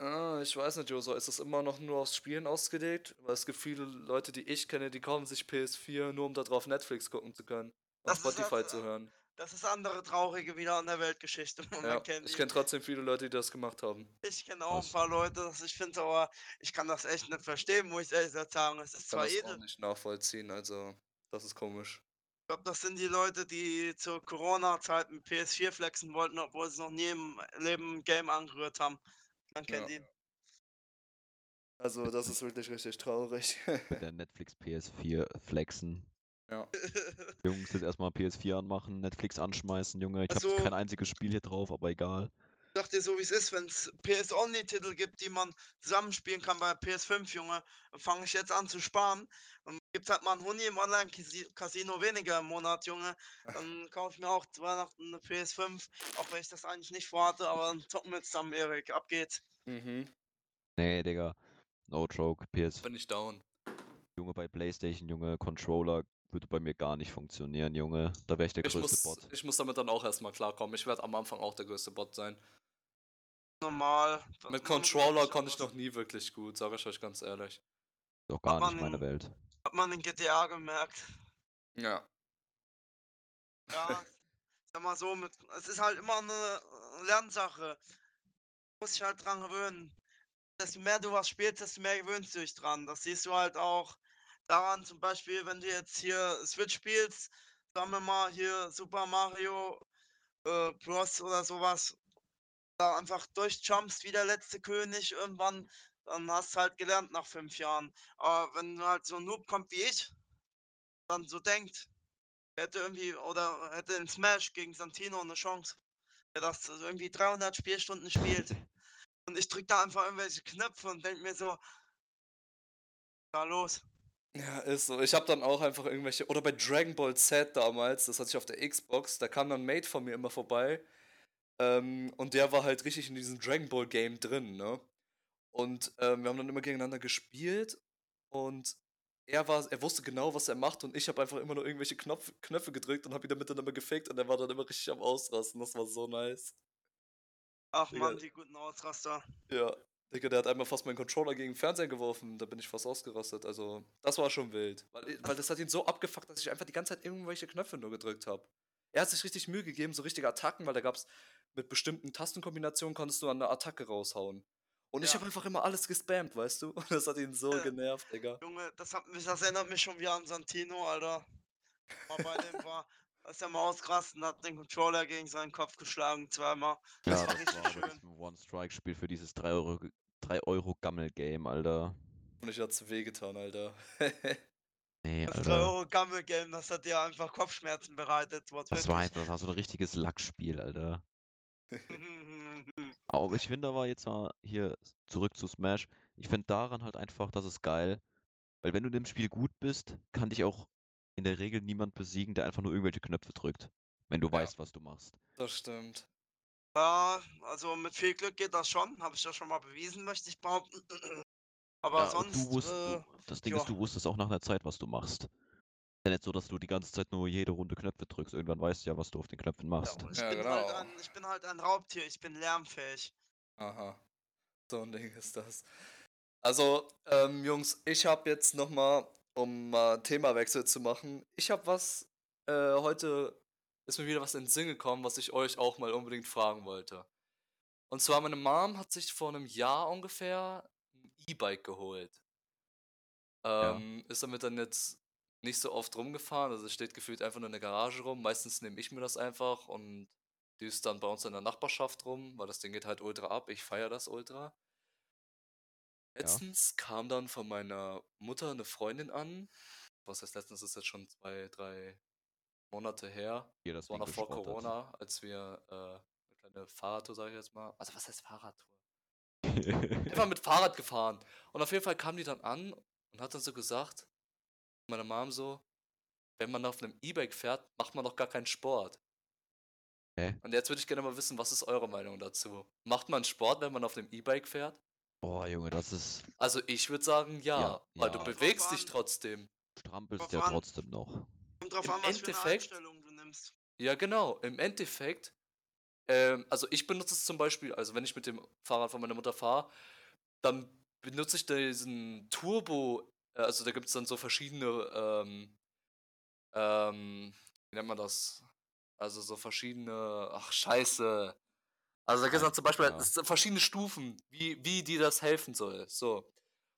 Ah, ich weiß nicht, Joso, ist das immer noch nur aufs Spielen ausgelegt? Weil es gibt viele Leute, die ich kenne, die kaufen sich PS4 nur um da drauf Netflix gucken zu können. Und Das halt, Spotify äh, zu hören. Das ist andere traurige wieder an der Weltgeschichte. Man Ja, kennt ich kenne trotzdem viele Leute, die das gemacht haben. Ich kenne auch ein paar Leute, das- ich finde aber, ich kann das echt nicht verstehen, muss ich ehrlich gesagt sagen. Es ist Ich kann zwar das edel, auch nicht nachvollziehen, also das ist komisch. ich glaube, das sind die Leute, die zur Corona-Zeit mit PS4 flexen wollten, obwohl sie noch nie im Leben ein Game angerührt haben. Man kennt ihn. Also das ist wirklich richtig traurig. Mit der Netflix PS4 flexen. Ja. Jungs, jetzt erstmal PS4 anmachen, Netflix anschmeißen, Junge. Ich Also- habe kein einziges Spiel hier drauf, aber egal. Ich sag dir so, wie es ist, wenn es PS-Only-Titel gibt, die man zusammenspielen kann bei PS5, Junge, dann fange ich jetzt an zu sparen. Dann gibt halt mal ein Huni im Online-Casino weniger im Monat, Junge. Dann kaufe ich mir auch zu Weihnachten eine PS5, auch wenn ich das eigentlich nicht vorhatte, aber dann zocken wir zusammen, Erik. Ab geht's. Mhm. Nee, Digga. No joke. PS, Bin ich down. Junge, bei Playstation, Junge, Controller würde bei mir gar nicht funktionieren, Junge. Da wäre ich der Ich größte muss, Bot. ich muss damit dann auch erstmal klarkommen. Ich werde am Anfang auch der größte Bot sein. Normal. Mit Controller konnte ich noch nie wirklich gut, sage ich euch ganz ehrlich. Doch gar nicht meine in- Welt. Hat man in GTA gemerkt. Ja. Ja, sag mal so, mit, es ist halt immer eine Lernsache. Muss dich halt dran gewöhnen. Desto mehr du was spielst, desto mehr gewöhnst du dich dran. Das siehst du halt auch daran, zum Beispiel, wenn du jetzt hier Switch spielst, sagen wir mal hier Super Mario äh, Bros. oder sowas, da einfach durchjumpst wie der letzte König irgendwann, dann hast du halt gelernt nach fünf Jahren. Aber wenn halt so ein Noob kommt wie ich, dann so denkt, hätte irgendwie oder hätte in Smash gegen Santino eine Chance, der das irgendwie 300 Spielstunden spielt. Und ich drück da einfach irgendwelche Knöpfe und denk mir so, da los. Ja, ist so. Ich habe dann auch einfach irgendwelche. Oder bei Dragon Ball Z damals, das hatte ich auf der Xbox, da kam dann ein Mate von mir immer vorbei. Ähm, und der war halt richtig in diesem Dragon Ball Game drin, ne? Und ähm, wir haben dann immer gegeneinander gespielt und er war, er wusste genau, was er macht und ich habe einfach immer nur irgendwelche Knopf, Knöpfe gedrückt und habe ihn damit dann immer gefickt und er war dann immer richtig am Ausrasten. Das war so nice. Ach man, die guten Ausraster. Ja, Digga, der hat einmal fast meinen Controller gegen den Fernseher geworfen, da bin ich fast ausgerastet. Also, das war schon wild. Weil, weil das hat ihn so abgefuckt, dass ich einfach die ganze Zeit irgendwelche Knöpfe nur gedrückt habe. Er hat sich richtig Mühe gegeben, so richtige Attacken, weil da gab's mit bestimmten Tastenkombinationen konntest du eine Attacke raushauen. Und ich Ja. habe einfach immer alles gespammt, weißt du? Und das hat ihn so Ja. genervt, Digga. Junge, das, hat mich, das erinnert mich schon wieder an Santino, Alter. Mal bei dem war, als er mal ausgerastet und hat den Controller gegen seinen Kopf geschlagen, zweimal. Das Ja, war das richtig war schön. das One-Strike-Spiel für dieses 3 Euro, 3 Euro Gammel-Game, Alter. Und ich hat's wehgetan, Alter. Nee, Das Alter. 3 Euro Gammel Game, das hat dir einfach Kopfschmerzen bereitet. Das war, ein- das war so ein richtiges Lackspiel, Alter. Aber ich finde aber jetzt mal hier zurück zu Smash. Ich finde daran halt einfach, das ist geil. Weil wenn du in dem Spiel gut bist, kann dich auch in der Regel niemand besiegen, der einfach nur irgendwelche Knöpfe drückt. Wenn du Ja. weißt, was du machst. Das stimmt. Ja, also mit viel Glück geht das schon. Habe ich ja schon mal bewiesen, möchte ich behaupten. Aber Ja, sonst. du wusst, äh, das Ding ja. ist, du wusstest auch nach einer Zeit, was du machst. Ist ja nicht so, dass du die ganze Zeit nur jede Runde Knöpfe drückst. Irgendwann weißt du ja, was du auf den Knöpfen ja, machst. ich, Ja, bin genau. halt ein, ich bin halt ein Raubtier, ich bin lärmfähig. Aha. So ein Ding ist das. Also, ähm, Jungs, ich habe jetzt nochmal, um mal Themawechsel zu machen, ich habe was, äh, heute ist mir wieder was in den Sinn gekommen, was ich euch auch mal unbedingt fragen wollte. Und zwar, meine Mom hat sich vor einem Jahr ungefähr ein E-Bike geholt. Ja. Ähm, ist damit dann jetzt nicht so oft rumgefahren, also steht gefühlt einfach nur in der Garage rum. Meistens nehme ich mir das einfach und die ist dann bei uns in der Nachbarschaft rum, weil das Ding geht halt ultra ab. Ich feiere das ultra. Letztens kam dann von meiner Mutter eine Freundin an. Was heißt letztens? Das ist jetzt schon zwei, drei Monate her. Hier das war noch vor geschrottet. Corona, als wir äh, eine kleine Fahrradtour, sage ich jetzt mal. Also was heißt Fahrradtour? Einfach mit Fahrrad gefahren. Und auf jeden Fall kam die dann an und hat dann so gesagt, meine Mom so, wenn man auf einem E-Bike fährt, macht man doch gar keinen Sport. Hä? Und jetzt würde ich gerne mal wissen, was ist eure Meinung dazu? Macht man Sport, wenn man auf einem E-Bike fährt? Boah, Junge, das ist. Also ich würde sagen ja, Ja, weil du ja. bewegst dich trotzdem. Strampelst ja trotzdem noch. Kommt drauf Im an, was für eine Endeffekt- Einstellung du nimmst. Ja, genau. Im Endeffekt, ähm, also ich benutze es zum Beispiel, also wenn ich mit dem Fahrrad von meiner Mutter fahre, dann benutze ich diesen Turbo, äh, also da gibt es dann so verschiedene, ähm, ähm, wie nennt man das? Also so verschiedene, ach scheiße. Also da gibt es dann zum Beispiel Ja. verschiedene Stufen, wie, wie dir das helfen soll. So.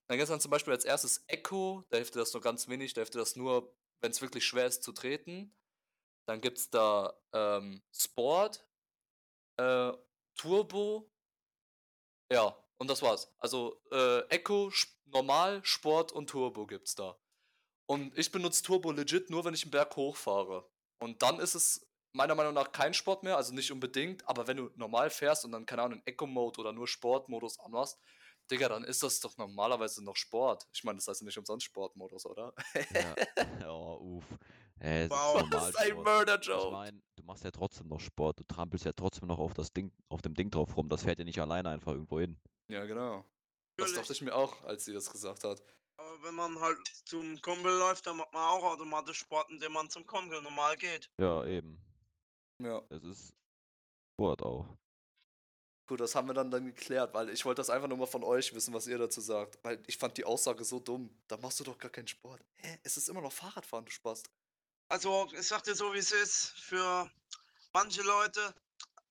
Dann gibt es dann zum Beispiel als erstes Echo, da hilft dir das nur ganz wenig, da hilft dir das nur, wenn es wirklich schwer ist zu treten. Dann gibt es da ähm, Sport, äh, Turbo, ja, und das war's. Also äh, Echo, Sp- Normal, Sport und Turbo gibt's da. Und ich benutze Turbo legit nur, wenn ich einen Berg hochfahre. Und dann ist es meiner Meinung nach kein Sport mehr, also nicht unbedingt, aber wenn du normal fährst und dann, keine Ahnung, Eco-Mode oder nur Sportmodus anmachst, Digga, dann ist das doch normalerweise noch Sport. Ich meine, das heißt ja nicht umsonst Sportmodus, oder? Ja. oh, uff. Äh, es Wow. ist Das ist ein Normalsport. Ich Murder-Joke. meine, du machst ja trotzdem noch Sport, du trampelst ja trotzdem noch auf das Ding, auf dem Ding drauf rum. Das fährt ja nicht alleine einfach irgendwo hin. Ja, genau. Das Natürlich. dachte ich mir auch, als sie das gesagt hat. Aber wenn man halt zum Kumpel läuft, dann macht man auch automatisch Sport, indem man zum Kumpel normal geht. Ja, eben. Ja. Es ist Sport auch. Gut, das haben wir dann, dann geklärt, weil ich wollte das einfach nur mal von euch wissen, was ihr dazu sagt. Weil ich fand die Aussage so dumm. Da machst du doch gar keinen Sport. Hä? Es ist immer noch Fahrradfahren, du Spaß. Also, ich sag dir so, wie es ist. Für manche Leute,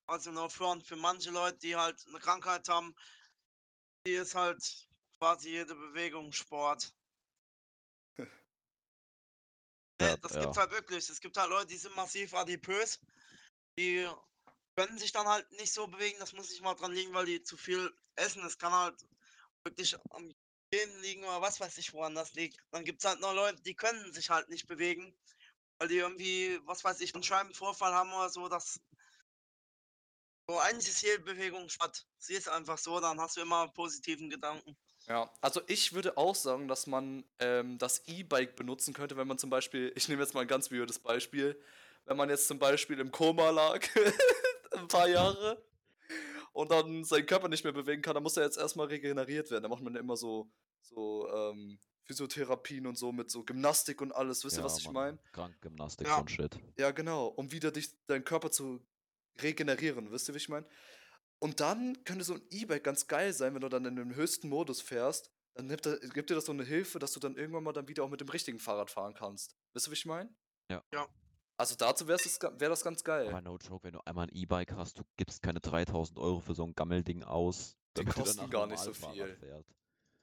also no front, für manche Leute, die halt eine Krankheit haben, die ist halt quasi jede Bewegung Sport. Ja, Ne, das gibt's ja. halt wirklich. Es gibt halt Leute, die sind massiv adipös. Die können sich dann halt nicht so bewegen. Das muss nicht mal dran liegen, weil die zu viel essen. Es kann halt wirklich am Gehen liegen oder was weiß ich, woran das liegt. Dann gibt es halt noch Leute, die können sich halt nicht bewegen, weil die irgendwie, was weiß ich, einen Scheibenvorfall haben oder so. Das so eigentlich ist jede Bewegung statt. Sie ist einfach so, dann hast du immer positiven Gedanken. Ja, also ich würde auch sagen, dass man ähm, das E-Bike benutzen könnte, wenn man zum Beispiel, ich nehme jetzt mal ein ganz weirdes Beispiel, wenn man jetzt zum Beispiel im Koma lag, ein paar Jahre, und dann seinen Körper nicht mehr bewegen kann, dann muss er jetzt erstmal regeneriert werden. Da macht man ja immer so, so ähm, Physiotherapien und so mit so Gymnastik und alles. Wisst ihr, ja, was ich meine? Krankgymnastik, Ja. so ein Shit. Ja, genau, um wieder dich, deinen Körper zu regenerieren, wisst ihr, wie ich meine? Und dann könnte so ein E-Bike ganz geil sein, wenn du dann in den höchsten Modus fährst. Dann gibt, er, gibt dir das so eine Hilfe, dass du dann irgendwann mal dann wieder auch mit dem richtigen Fahrrad fahren kannst. Wisst ihr, wie ich meine? Ja. Ja. Also dazu wäre wär das ganz geil. Aber no joke, wenn du einmal ein E-Bike hast, du gibst keine 3000 Euro für so ein Gammelding aus. Die du kosten gar nicht so viel. fährst.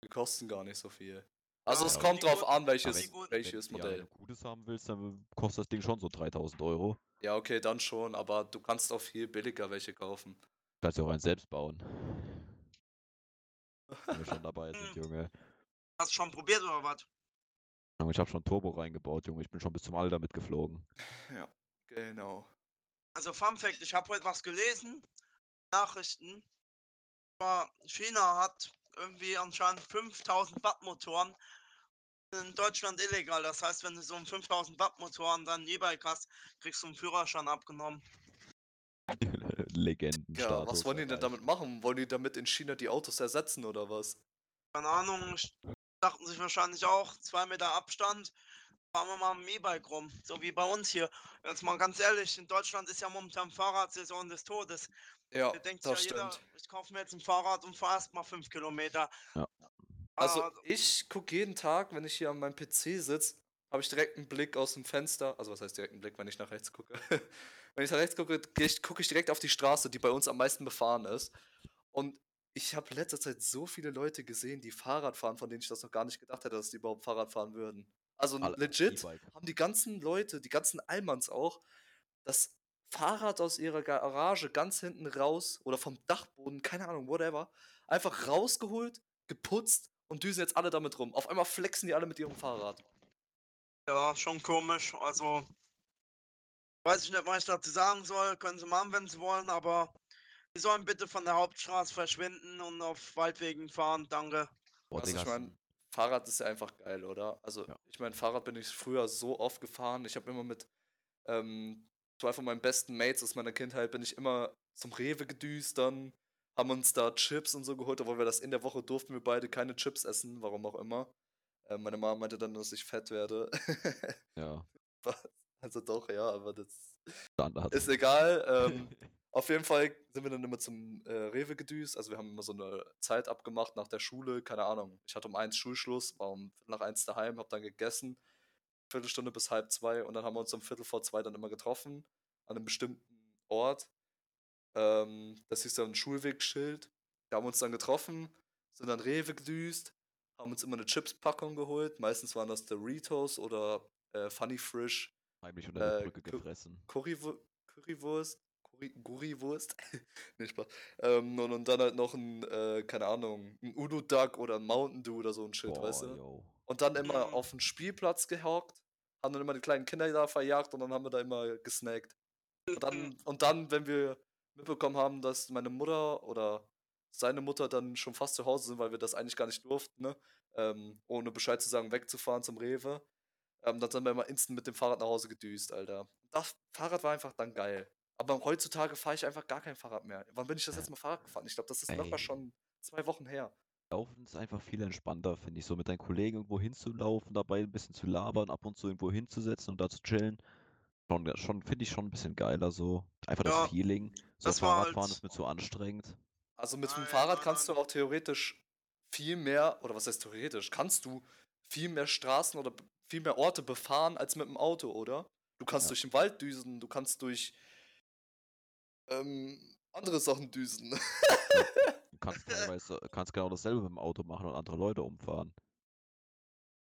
Die kosten gar nicht so viel. Also Ja, es kommt drauf gut- an, welches, gut- welches Wenn, ja, wenn Modell. du Gutes haben willst, dann kostet das Ding schon so 3000 Euro. Ja, okay, dann schon, aber du kannst auch viel billiger welche kaufen. Kannst ja auch eins selbst bauen. Wenn wir schon dabei sind. Junge. Hast du schon probiert oder was? Ich habe schon Turbo reingebaut, Junge. Ich bin schon bis zum All damit geflogen. Ja, genau. Also Fun Fact, ich habe heute was gelesen, Nachrichten. China hat irgendwie anscheinend 5000 Watt Motoren in Deutschland illegal. Das heißt, wenn du so einen 5000 Watt Motor an deinem E-Bike hast, kriegst du einen Führerschein abgenommen. Legenden. Ja, was wollen die denn damit machen? Wollen die damit in China die Autos ersetzen oder was? Keine Ahnung, ich- dachten sich wahrscheinlich auch, zwei Meter Abstand, fahren wir mal am E-Bike rum. So wie bei uns hier. Jetzt mal ganz ehrlich, in Deutschland ist ja momentan Fahrradsaison des Todes. Ja, Da denkt das ja jeder, stimmt. ich kaufe mir jetzt ein Fahrrad und fahre erst mal fünf Kilometer. Ja. Also Ah, ich gucke jeden Tag, wenn ich hier an meinem PC sitze, habe ich direkt einen Blick aus dem Fenster. Also was heißt direkt einen Blick, wenn ich nach rechts gucke? wenn ich nach rechts gucke, gucke ich direkt auf die Straße, die bei uns am meisten befahren ist. Und ich habe letzter Zeit so viele Leute gesehen, die Fahrrad fahren, von denen ich das noch gar nicht gedacht hätte, dass die überhaupt Fahrrad fahren würden. Also Alle- legit E-Bike. haben die ganzen Leute, die ganzen Allmanns auch, das Fahrrad aus ihrer Garage ganz hinten raus oder vom Dachboden, keine Ahnung, whatever, einfach rausgeholt, geputzt und düsen jetzt alle damit rum. Auf einmal flexen die alle mit ihrem Fahrrad. Ja, schon komisch. Also, weiß ich nicht, was ich dazu sagen soll. Können sie machen, wenn sie wollen, aber Die sollen bitte von der Hauptstraße verschwinden und auf Waldwegen fahren, danke. Boah, Also ich meine, ein- Fahrrad ist ja einfach geil, oder? Also Ja. ich meine, Fahrrad bin ich früher so oft gefahren. Ich habe immer mit ähm, zwei von meinen besten Mates aus meiner Kindheit bin ich immer zum Rewe gedüst, dann haben uns da Chips und so geholt, obwohl wir das in der Woche durften wir beide keine Chips essen, warum auch immer. Äh, meine Mama meinte dann, dass ich fett werde. ja, also doch, ja, aber das Standard. ist egal. Ähm, auf jeden Fall sind wir dann immer zum äh, Rewe gedüst. Also wir haben immer so eine Zeit abgemacht nach der Schule, keine Ahnung. Ich hatte um eins Schulschluss, war um nach eins daheim, hab dann gegessen, Viertelstunde bis halb zwei und dann haben wir uns um Viertel vor zwei dann immer getroffen an einem bestimmten Ort. Ähm, das hieß dann Schulwegschild. Wir haben uns dann getroffen, sind dann Rewe gedüst, haben uns immer eine Chips-Packung geholt. Meistens waren das Doritos oder äh, Funny Frisch Heimlich unter der äh, Brücke gefressen. Currywu Currywurst, Currywurst, nee, Spaß. Ähm, und, und dann halt noch ein, äh, keine Ahnung, ein Udo Duck oder ein Mountain Dew oder so ein Shit, weißt Boah, du? yo. Und dann immer Mhm. auf den Spielplatz gehockt, haben dann immer die kleinen Kinder da verjagt und dann haben wir da immer gesnackt. Und dann, und dann, wenn wir mitbekommen haben, dass meine Mutter oder seine Mutter dann schon fast zu Hause sind, weil wir das eigentlich gar nicht durften, ne? ähm, ohne Bescheid zu sagen, wegzufahren zum Rewe, ähm, dann sind wir immer instant mit dem Fahrrad nach Hause gedüst, Alter. Das Fahrrad war einfach dann geil. Aber heutzutage fahre ich einfach gar kein Fahrrad mehr. Wann bin ich das letzte Mal Fahrrad gefahren? Ich glaube, das ist locker Ey. schon zwei Wochen her. Laufen ist einfach viel entspannter, finde ich. So mit deinen Kollegen irgendwo hinzulaufen, dabei ein bisschen zu labern, ab und zu irgendwo hinzusetzen und da zu chillen. Schon, schon finde ich schon ein bisschen geiler so. Einfach Ja, das Feeling. So das war Fahrradfahren halt- ist mir zu anstrengend. Also mit dem Fahrrad nein, kannst nein. du auch theoretisch viel mehr, oder was heißt theoretisch, kannst du viel mehr Straßen oder viel mehr Orte befahren als mit dem Auto, oder? Du kannst Ja. durch den Wald düsen, du kannst durch ähm, andere Sachen düsen. Du kannst teilweise, kannst genau dasselbe mit dem Auto machen und andere Leute umfahren.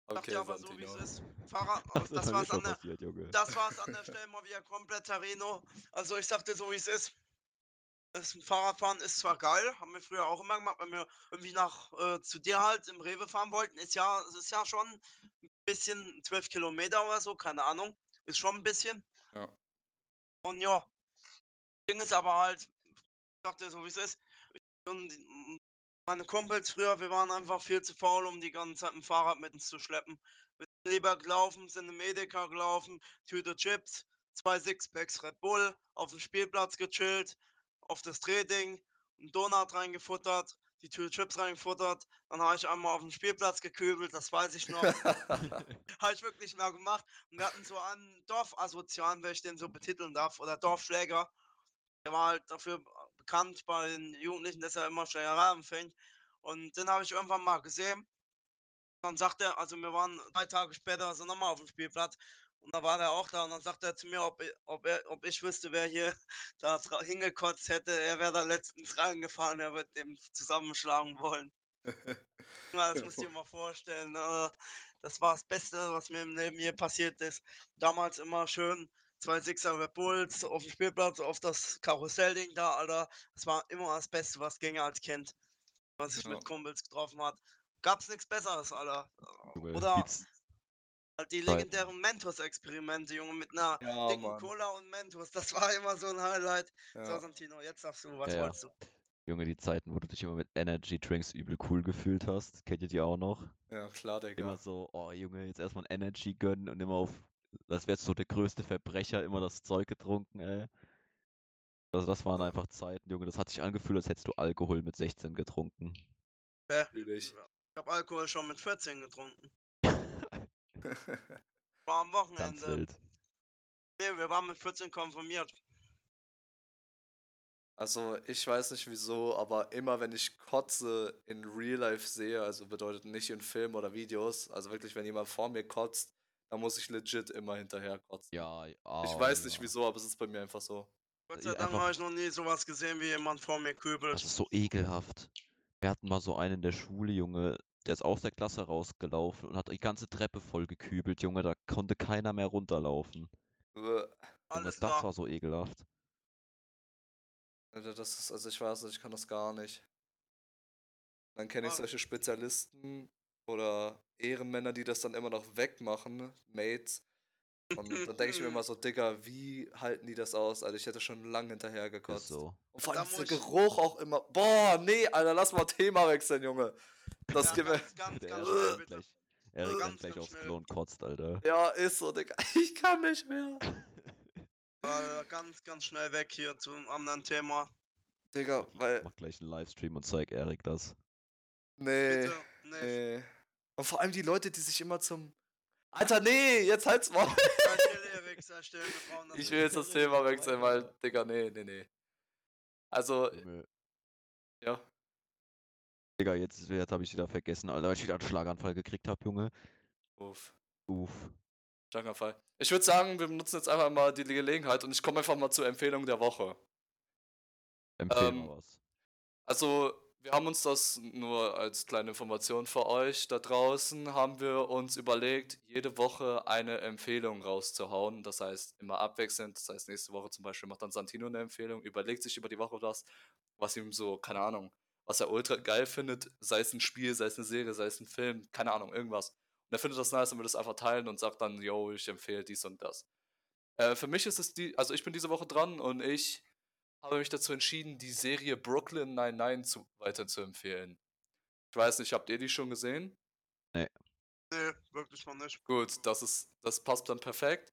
Okay, ja aber so, wie es ist. Fahrrad, Das, das war's an der, passiert, Junge. das war's an der Stelle mal wieder komplett Tarino. Also ich sagte so, wie es ist. Das Fahrradfahren ist zwar geil, haben wir früher auch immer gemacht, wenn wir irgendwie nach äh, zu dir halt im Rewe fahren wollten. Ist ja, es ist ja schon ein bisschen, 12 Kilometer oder so, keine Ahnung. Ist schon ein bisschen. Ja. Und ja, Ding ist aber halt, ich sagte so, wie es ist. Und meine Kumpels früher, wir waren einfach viel zu faul, um die ganze Zeit ein Fahrrad mit uns zu schleppen. Wir sind lieber gelaufen, sind im Edeka gelaufen, Tüte Chips, zwei Sixpacks Red Bull, auf dem Spielplatz gechillt, auf das Drehding, einen Donut reingefuttert, die Tüte Chips reingefuttert, dann habe ich einmal auf dem Spielplatz gekübelt, das weiß ich noch. habe ich wirklich mal gemacht. Und wir hatten so einen Dorfasozialen, wenn ich den so betiteln darf, oder Dorfschläger. Der war halt dafür bekannt bei den Jugendlichen, dass er immer Schlägerei anfängt. Und den habe ich irgendwann mal gesehen. Dann sagt er, also wir waren drei Tage später so nochmal auf dem Spielplatz. Und da war der auch da und dann sagt er zu mir, ob, ich- ob, er, ob ich wüsste, wer hier da hingekotzt hätte. Er wäre da letztens reingefahren, er wird dem zusammenschlagen wollen. Das musst du dir mal vorstellen. äh, Das war das Beste, was mir im Leben hier passiert ist. Damals immer schön zwei Sixer Red Bulls auf dem Spielplatz, auf das Karussellding da, Alter. Das war immer das Beste, was ging als Kind, was ich Ja. mit Kumpels getroffen hat. Gab's nichts Besseres, Alter. Oder halt die legendären Mentos-Experimente, Junge, mit einer Ja, dicken Mann. Cola und Mentos. Das war immer so ein Highlight. So, Ja. Santino, jetzt darfst du, was ja. wolltest du? Junge, die Zeiten, wo du dich immer mit Energy Drinks übel cool gefühlt hast. Kennt ihr die auch noch? ja, klar, Digga. Immer so, oh Junge, jetzt erstmal ein Energy gönnen und immer auf, das wäre so der größte Verbrecher, immer das Zeug getrunken, ey. Also das waren einfach Zeiten, Junge, das hat sich angefühlt, als hättest du Alkohol mit 16 getrunken. Hä? Natürlich. Ich habe Alkohol schon mit 14 getrunken. War am Ganz Wochenende. wild. Nee, wir waren mit 14 konfirmiert. Also, ich weiß nicht wieso, aber immer wenn ich Kotze in Real Life sehe, also bedeutet nicht in Film oder Videos, also wirklich, wenn jemand vor mir kotzt, dann muss ich legit immer hinterher kotzen. Ja, Ich ah, weiß nicht ja. wieso, aber es ist bei mir einfach so. Gott Ja, sei Dank habe ich noch nie sowas gesehen, wie jemand vor mir Das kübelt. ist so ekelhaft. Wir hatten mal so einen in der Schule, Junge, der ist aus der Klasse rausgelaufen und hat die ganze Treppe voll gekübelt, Junge, da konnte keiner mehr runterlaufen. Äh, Alles das war so ekelhaft. Also das ist, also ich weiß nicht, ich kann das gar nicht. Dann kenne ich Ah. solche Spezialisten oder Ehrenmänner, die das dann immer noch wegmachen, Mates. Und dann denke ich mir immer so, Digga, wie halten die das aus? Also ich hätte schon lange hinterher gekotzt. so. Und vor allem ist der ich- Geruch auch immer. Boah, nee, Alter, lass mal Thema wechseln, Junge. Das Ja, geht mir. ganz, ganz, ganz Erik Ganz, rennt gleich ganz aufs schnell. Klo und kotzt, Alter. Ja, ist so, Digga. Ich kann nicht mehr. Äh, ganz, ganz schnell weg hier zum anderen Thema. Digga, weil. Mach gleich einen Livestream und zeig Erik das. Nee. Bitte, nee. Und vor allem die Leute, die sich immer zum. Alter, nee, jetzt halt's mal. Ich will jetzt das Thema wechseln, weil, Digga, nee, nee, nee. Also, ja. Digga, jetzt, jetzt habe ich wieder vergessen, Alter, weil ich wieder einen Schlaganfall gekriegt habe, Junge. Uff. Uff. Schlaganfall. Ich würde sagen, wir benutzen jetzt einfach mal die Gelegenheit und ich komme einfach mal zur Empfehlung der Woche. Empfehl Ähm, was. Also, wir haben uns das nur als kleine Information für euch da draußen, haben wir uns überlegt, jede Woche eine Empfehlung rauszuhauen. Das heißt, immer abwechselnd. Das heißt, nächste Woche zum Beispiel macht dann Santino eine Empfehlung, überlegt sich über die Woche was, was ihm so, keine Ahnung, was er ultra geil findet, sei es ein Spiel, sei es eine Serie, sei es ein Film, keine Ahnung, irgendwas. Und er findet das nice und will das einfach teilen und sagt dann, yo, ich empfehle dies und das. Äh, für mich ist es die, also ich bin diese Woche dran und ich habe mich dazu entschieden, die Serie Brooklyn 99 zu, weiter zu empfehlen. Ich weiß nicht, habt ihr die schon gesehen? Nee, wirklich noch nicht. Gut, das ist, das passt dann perfekt.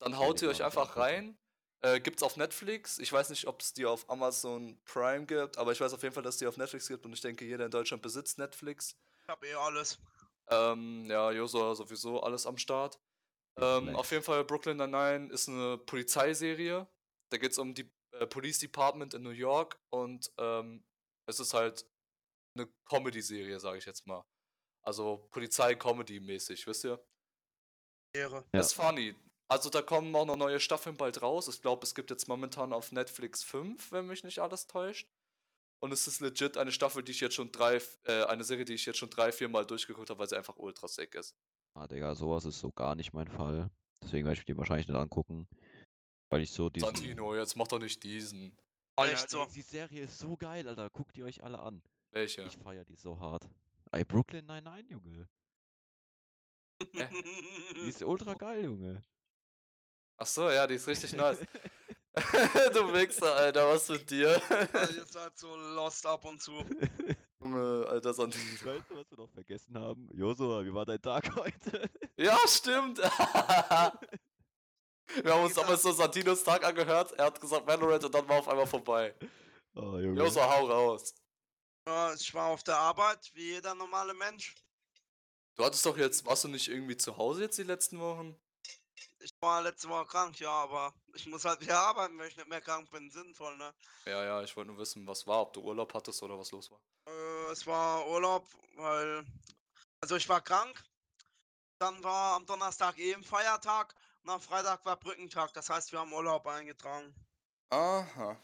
Dann Ja, haut die ihr euch einfach rein. Äh, gibt's auf Netflix. Ich weiß nicht, ob es die auf Amazon Prime gibt, aber ich weiß auf jeden Fall, dass die auf Netflix gibt und ich denke, jeder in Deutschland besitzt Netflix. Ich hab eh alles. Ähm, ja, Josua sowieso alles am Start. Ähm, auf jeden Fall Brooklyn Nine-Nine ist eine Polizeiserie. Da geht es um die äh, Police Department in New York und ähm, es ist halt eine Comedy-Serie, sage ich jetzt mal. Also Polizei-Comedy-mäßig, wisst ihr? Ehre. Ja. Ist funny. Also da kommen auch noch neue Staffeln bald raus. Ich glaube, es gibt jetzt momentan auf Netflix 5, wenn mich nicht alles täuscht. Und es ist legit eine Staffel, die ich jetzt schon drei, äh, eine Serie, die ich jetzt schon drei, vier Mal durchgeguckt habe, weil sie einfach ultra sick ist. Ah, Digga, sowas ist so gar nicht mein Fall. Deswegen werde ich mir die wahrscheinlich nicht angucken. Weil ich so diesen... Santino, jetzt mach doch nicht diesen. Echt so. Die Serie ist so geil, Alter. Guckt die euch alle an. Welche? Ich feier die so hart. Ey, Brooklyn 99, Junge. Die ist ultra geil, Junge. Ach so, ja, die ist richtig nice. du Wichser, Alter, was mit dir? Weil ihr seid so lost ab und zu. Junge, Alter, Santino. Weißt du, was wir noch vergessen haben? Josua, wie war dein Tag heute? Ja, stimmt. Wir haben uns damals so Santinos Tag angehört. Er hat gesagt Valorant und dann war auf einmal vorbei. Oh, Junge. Hau raus. Ja, ich war auf der Arbeit, wie jeder normale Mensch. Du hattest doch jetzt, warst du nicht irgendwie zu Hause jetzt die letzten Wochen? Ich war letzte Woche krank, ja, aber ich muss halt wieder arbeiten, wenn ich nicht mehr krank bin. Sinnvoll, ne? Ja, ja, ich wollte nur wissen, was war, ob du Urlaub hattest oder was los war. Äh, es war Urlaub, weil. Also ich war krank. Dann war am Donnerstag eben Feiertag und am Freitag war Brückentag. Das heißt, wir haben Urlaub eingetragen. Aha.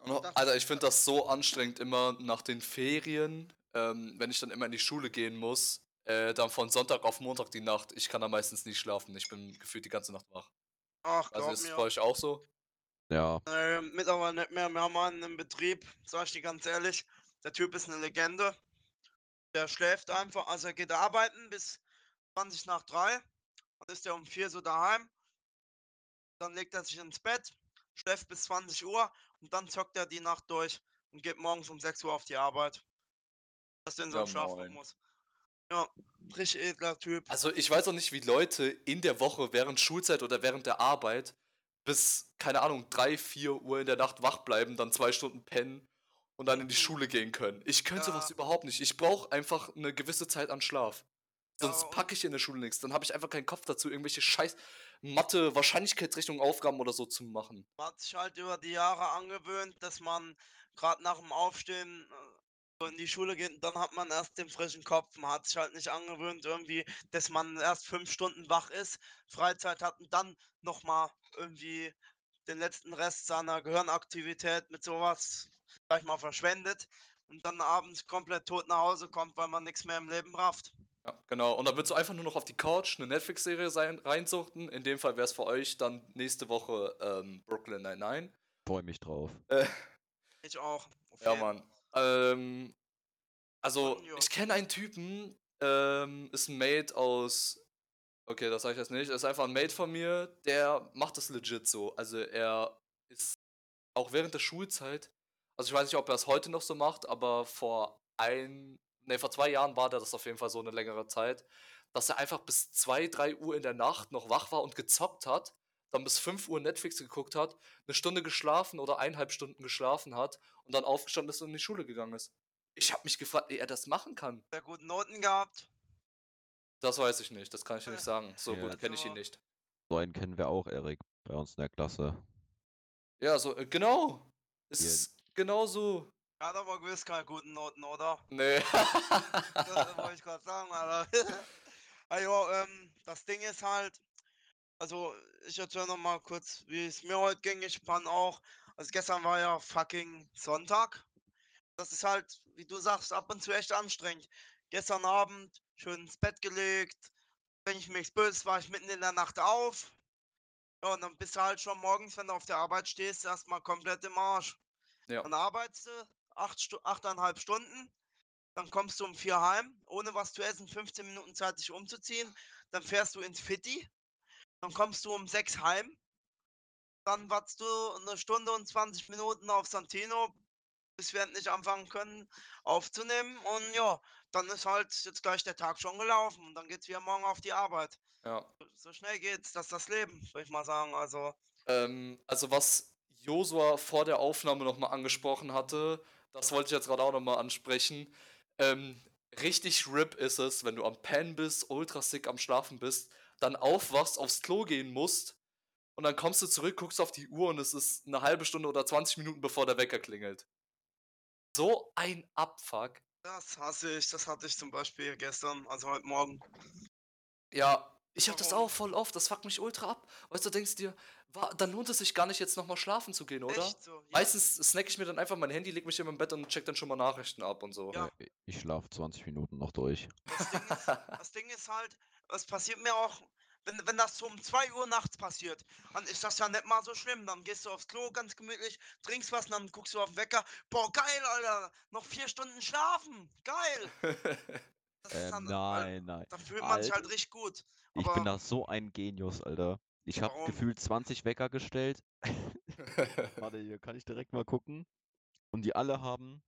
Und, Das- Alter, ich finde das so anstrengend immer nach den Ferien, ähm, wenn ich dann immer in die Schule gehen muss, äh, dann von Sonntag auf Montag die Nacht. Ich kann da meistens nicht schlafen. Ich bin gefühlt die ganze Nacht wach. Ach, Also glaub ist es mir. bei euch auch so? Ja, Äh, mittlerweile nicht mehr. Wir haben einen im Betrieb, sag ich dir ganz ehrlich. Der Typ ist eine Legende. Der schläft einfach, also er geht arbeiten bis 20 nach 3. Dann ist er um 4 so daheim. Dann legt er sich ins Bett, schläft bis 20 Uhr und dann zockt er die Nacht durch und geht morgens um 6 Uhr auf die Arbeit. Dass der in so moin. muss. Ja, richtig edler Typ. Also ich weiß auch nicht, wie Leute in der Woche während Schulzeit oder während der Arbeit bis, keine Ahnung, 3, 4 Uhr in der Nacht wach bleiben, dann zwei Stunden pennen und dann in die Schule gehen können. Ich könnte Ja. sowas überhaupt nicht. Ich brauche einfach eine gewisse Zeit an Schlaf. Sonst packe ich in der Schule nichts. Dann habe ich einfach keinen Kopf dazu, irgendwelche scheiß Mathe, Wahrscheinlichkeitsrechnung, Aufgaben oder so zu machen. Man hat sich halt über die Jahre angewöhnt, dass man gerade nach dem Aufstehen äh, so in die Schule geht und dann hat man erst den frischen Kopf. Man hat sich halt nicht angewöhnt irgendwie, dass man erst fünf Stunden wach ist, Freizeit hat und dann nochmal irgendwie den letzten Rest seiner Gehirnaktivität mit sowas, sag ich mal, verschwendet und dann abends komplett tot nach Hause kommt, weil man nichts mehr im Leben rafft. Ja, genau. Und dann würdest du einfach nur noch auf die Couch eine Netflix-Serie sein- reinsuchten. In dem Fall wäre es für euch dann nächste Woche ähm, Brooklyn Nine-Nine. freu mich drauf. Äh, Ich auch. auf Ja, Mann. Ähm, also, ich kenne einen Typen, ähm, ist ein Mate aus Okay, das sage ich jetzt nicht. Ist einfach ein Mate von mir, der macht das legit so. Also er ist auch während der Schulzeit, also ich weiß nicht, ob er es heute noch so macht, aber vor ein, ne, vor zwei Jahren war der das auf jeden Fall so eine längere Zeit, dass er einfach bis 2, 3 Uhr in der Nacht noch wach war und gezockt hat, dann bis 5 Uhr Netflix geguckt hat, eine Stunde geschlafen oder eineinhalb Stunden geschlafen hat und dann aufgestanden ist und in die Schule gegangen ist. Ich habe mich gefragt, wie er das machen kann. Sehr gute Noten gehabt. Das weiß ich nicht, das kann ich dir nicht sagen. So Ja, gut kenne ich ihn nicht. So einen kennen wir auch, Erik, bei uns in der Klasse. Ja, so, äh, genau. Es Ja. ist genau so. Hat aber gewiss keine guten Noten, oder? Nee. Das wollte ich gerade sagen, Alter. also, ähm, das Ding ist halt, also ich erzähle noch mal kurz, wie es mir heute ging. Ich fand auch, also gestern war ja fucking Sonntag. Das ist halt, wie du sagst, ab und zu echt anstrengend. Gestern Abend schön ins Bett gelegt. Wenn ich mich böse, war ich mitten in der Nacht auf. Ja, und dann bist du halt schon morgens, wenn du auf der Arbeit stehst, erstmal komplett im Arsch. Ja. Dann arbeitest du acht Stu achteinhalb Stunden, dann kommst du um vier heim, ohne was zu essen, 15 Minuten Zeit, dich umzuziehen. Dann fährst du ins Fitti, dann kommst du um sechs heim, dann wartest du eine Stunde und 20 Minuten auf Santino, bis wir endlich anfangen können aufzunehmen. Und ja, dann ist halt jetzt gleich der Tag schon gelaufen und dann geht's wieder morgen auf die Arbeit. ja. So schnell geht's, das ist das Leben, würde ich mal sagen. Also, Ähm, also was Josua vor der Aufnahme nochmal angesprochen hatte, das wollte ich jetzt gerade auch nochmal ansprechen. Ähm, richtig RIP ist es, wenn du am Pen bist, ultra sick am Schlafen bist, dann aufwachst, aufs Klo gehen musst und dann kommst du zurück, guckst auf die Uhr und es ist eine halbe Stunde oder 20 Minuten bevor der Wecker klingelt. So ein Abfuck. das hasse ich, das hatte ich zum Beispiel gestern, also heute Morgen. Ja, ich hab das Warum? auch voll oft, das fuckt mich ultra ab. Weißt du, denkst dir, wa- dann lohnt es sich gar nicht jetzt nochmal schlafen zu gehen, oder? Echt so. Ja, Meistens snack ich mir dann einfach mein Handy, leg mich in mein Bett und check dann schon mal Nachrichten ab und so. Ja. Ich schlafe 20 Minuten noch durch. Das Ding ist, das Ding ist halt, es passiert mir auch, wenn, wenn das so um 2 Uhr nachts passiert, dann ist das ja nicht mal so schlimm. Dann gehst du aufs Klo ganz gemütlich, trinkst was und dann guckst du auf den Wecker. Boah, geil, Alter, noch vier Stunden schlafen. Geil. Das ist Ähm, dann, äh, nein, nein. Da fühlt man sich halt Alter. richtig gut. Ich aber- bin da so ein Genius, Alter. Ich habe gefühlt 20 Wecker gestellt. Warte, hier kann ich direkt mal gucken. Und die alle haben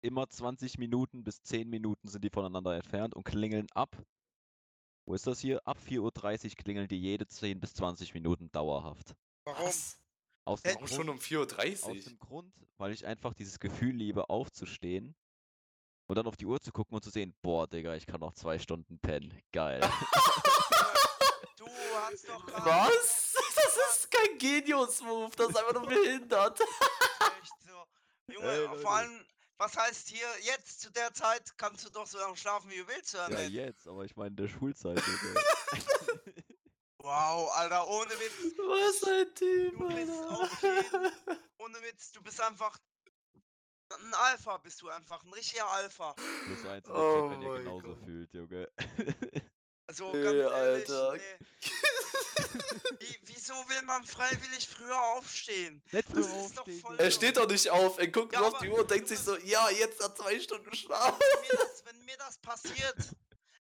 immer 20 Minuten bis 10 Minuten sind die voneinander entfernt und klingeln ab. Wo ist das hier? Ab 4.30 Uhr klingeln die jede 10 bis 20 Minuten dauerhaft. Warum? Was? Aus dem, Warum Grund, schon um 4.30 aus Uhr? dem Grund, weil ich einfach dieses Gefühl liebe, aufzustehen und dann auf die Uhr zu gucken und zu sehen, boah, Digga, ich kann noch zwei Stunden pennen. Geil. Du hast doch gerade Was? Das ist kein Genius-Move, das ist einfach nur behindert. echt so. Junge, Ey, vor allem, was heißt hier, jetzt zu der Zeit kannst du doch so lange schlafen, wie du willst, oder ja, jetzt, aber ich meine in der Schulzeit. Wow, Alter, ohne Witz. Was ein Typ, Du bist Alter. auf jeden, ohne Witz, du bist einfach ein Alpha, bist du einfach, ein richtiger Alpha. Plus eins Oh wenn ihr mein genauso Gott. fühlt, Junge. Also ganz ehrlich, Alter. nee. Wie, wieso will man freiwillig früher aufstehen? Nicht Das früh ist doch aufstehen. Er steht doch nicht auf, er guckt Ja, nur auf die Uhr und denkt sich so, ja, jetzt hat zwei Stunden Schlaf. Wenn mir das, wenn mir das passiert,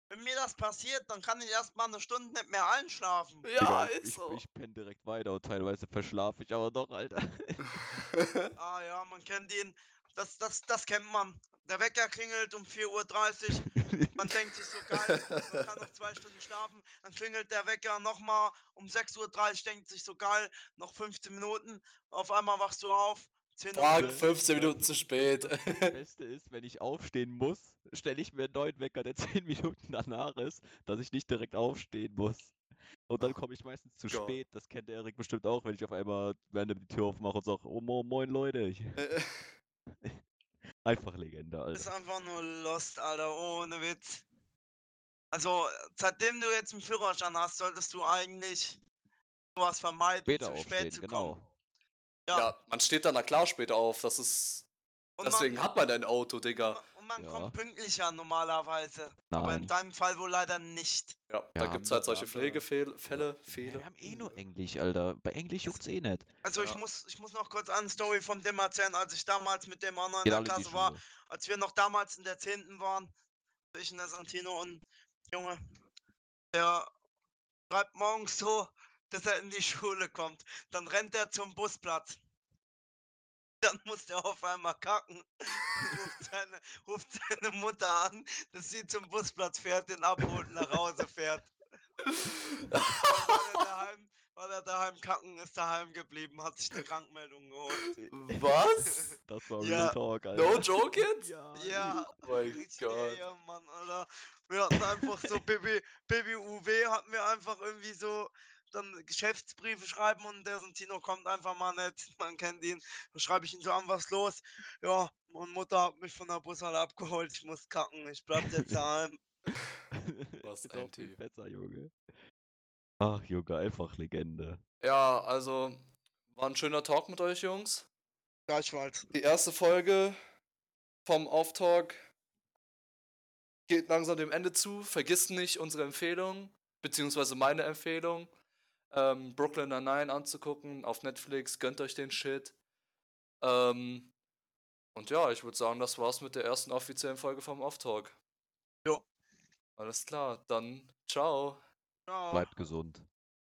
wenn mir das passiert, dann kann ich erst mal eine Stunde nicht mehr einschlafen. Ja, ich, ist so. Ich, ich penne direkt weiter und teilweise verschlafe ich aber doch, Alter. Ah ja, man kennt ihn. Das, das, das kennt man. Der Wecker klingelt um 4.30 Uhr. Man denkt sich so geil, man kann noch zwei Stunden schlafen. Dann klingelt der Wecker nochmal um 6.30 Uhr, denkt sich so geil, noch 15 Minuten. Auf einmal wachst du auf. 10 Uhr. Fuck, 15 Minuten zu spät. Das Beste ist, wenn ich aufstehen muss, stelle ich mir einen neuen Wecker, der 10 Minuten danach ist, dass ich nicht direkt aufstehen muss. Und dann komme ich meistens zu Gott. spät. Das kennt der Erik bestimmt auch, wenn ich auf einmal random die Tür aufmache und sage, oh mo moin Leute. Einfach Legende, ist Alter. einfach nur lost, Alter, ohne Witz. Also, seitdem du jetzt einen Führerschein hast, solltest du eigentlich sowas vermeiden, Später zu aufstehen, spät zu kommen. genau. Ja. Ja, man steht dann na klar später auf, das ist. Und Deswegen man, hat man ein Auto, Digga. Man Ja. kommt pünktlicher normalerweise. Aber in Nein. deinem Fall wohl leider nicht. Ja, da Ja, gibt's haben halt solche Pflegefälle, Fehler. wir haben eh nur Englisch, Alter. Bei Englisch juckt's eh nicht. Also ich muss, ich muss noch kurz eine Story von dem erzählen, als ich damals mit dem anderen in der Klasse war, als wir noch damals in der 10. waren, ich in der Santino und Junge, der schreibt morgens so, dass er in die Schule kommt. Dann rennt er zum Busplatz. Dann muss der auf einmal kacken. ruft, seine, ruft seine Mutter an, dass sie zum Busplatz fährt, den abholt, nach Hause fährt. War er daheim, war er daheim kacken, ist daheim geblieben, hat sich eine Krankmeldung geholt. Was? Das war Ja. Real Talk, Alter. No joke jetzt? Ja. Ja, Oh mein Gott. ja, Mann, Alter. Wir hatten einfach so Baby, Baby UW hatten wir einfach irgendwie so dann Geschäftsbriefe schreiben und der Santino kommt einfach mal nicht. Man kennt ihn. Dann schreibe ich ihn so an, was los? Ja, meine Mutter hat mich von der Bushalle abgeholt. Ich muss kacken. Ich bleib jetzt daheim. Was ein Typ. besser, Junge. Ach, Junge, einfach Legende. Ja, also war ein schöner Talk mit euch, Jungs. Gleichfalls. Die erste Folge vom Off-Talk geht langsam dem Ende zu. Vergisst nicht unsere Empfehlung, beziehungsweise meine Empfehlung, ähm, Brooklyn Nine-Nine anzugucken auf Netflix. Gönnt euch den Shit. Ähm, und ja, ich würde sagen, das war's mit der ersten offiziellen Folge vom Off-Talk. Jo. Alles klar, dann ciao. Ciao. Bleibt gesund.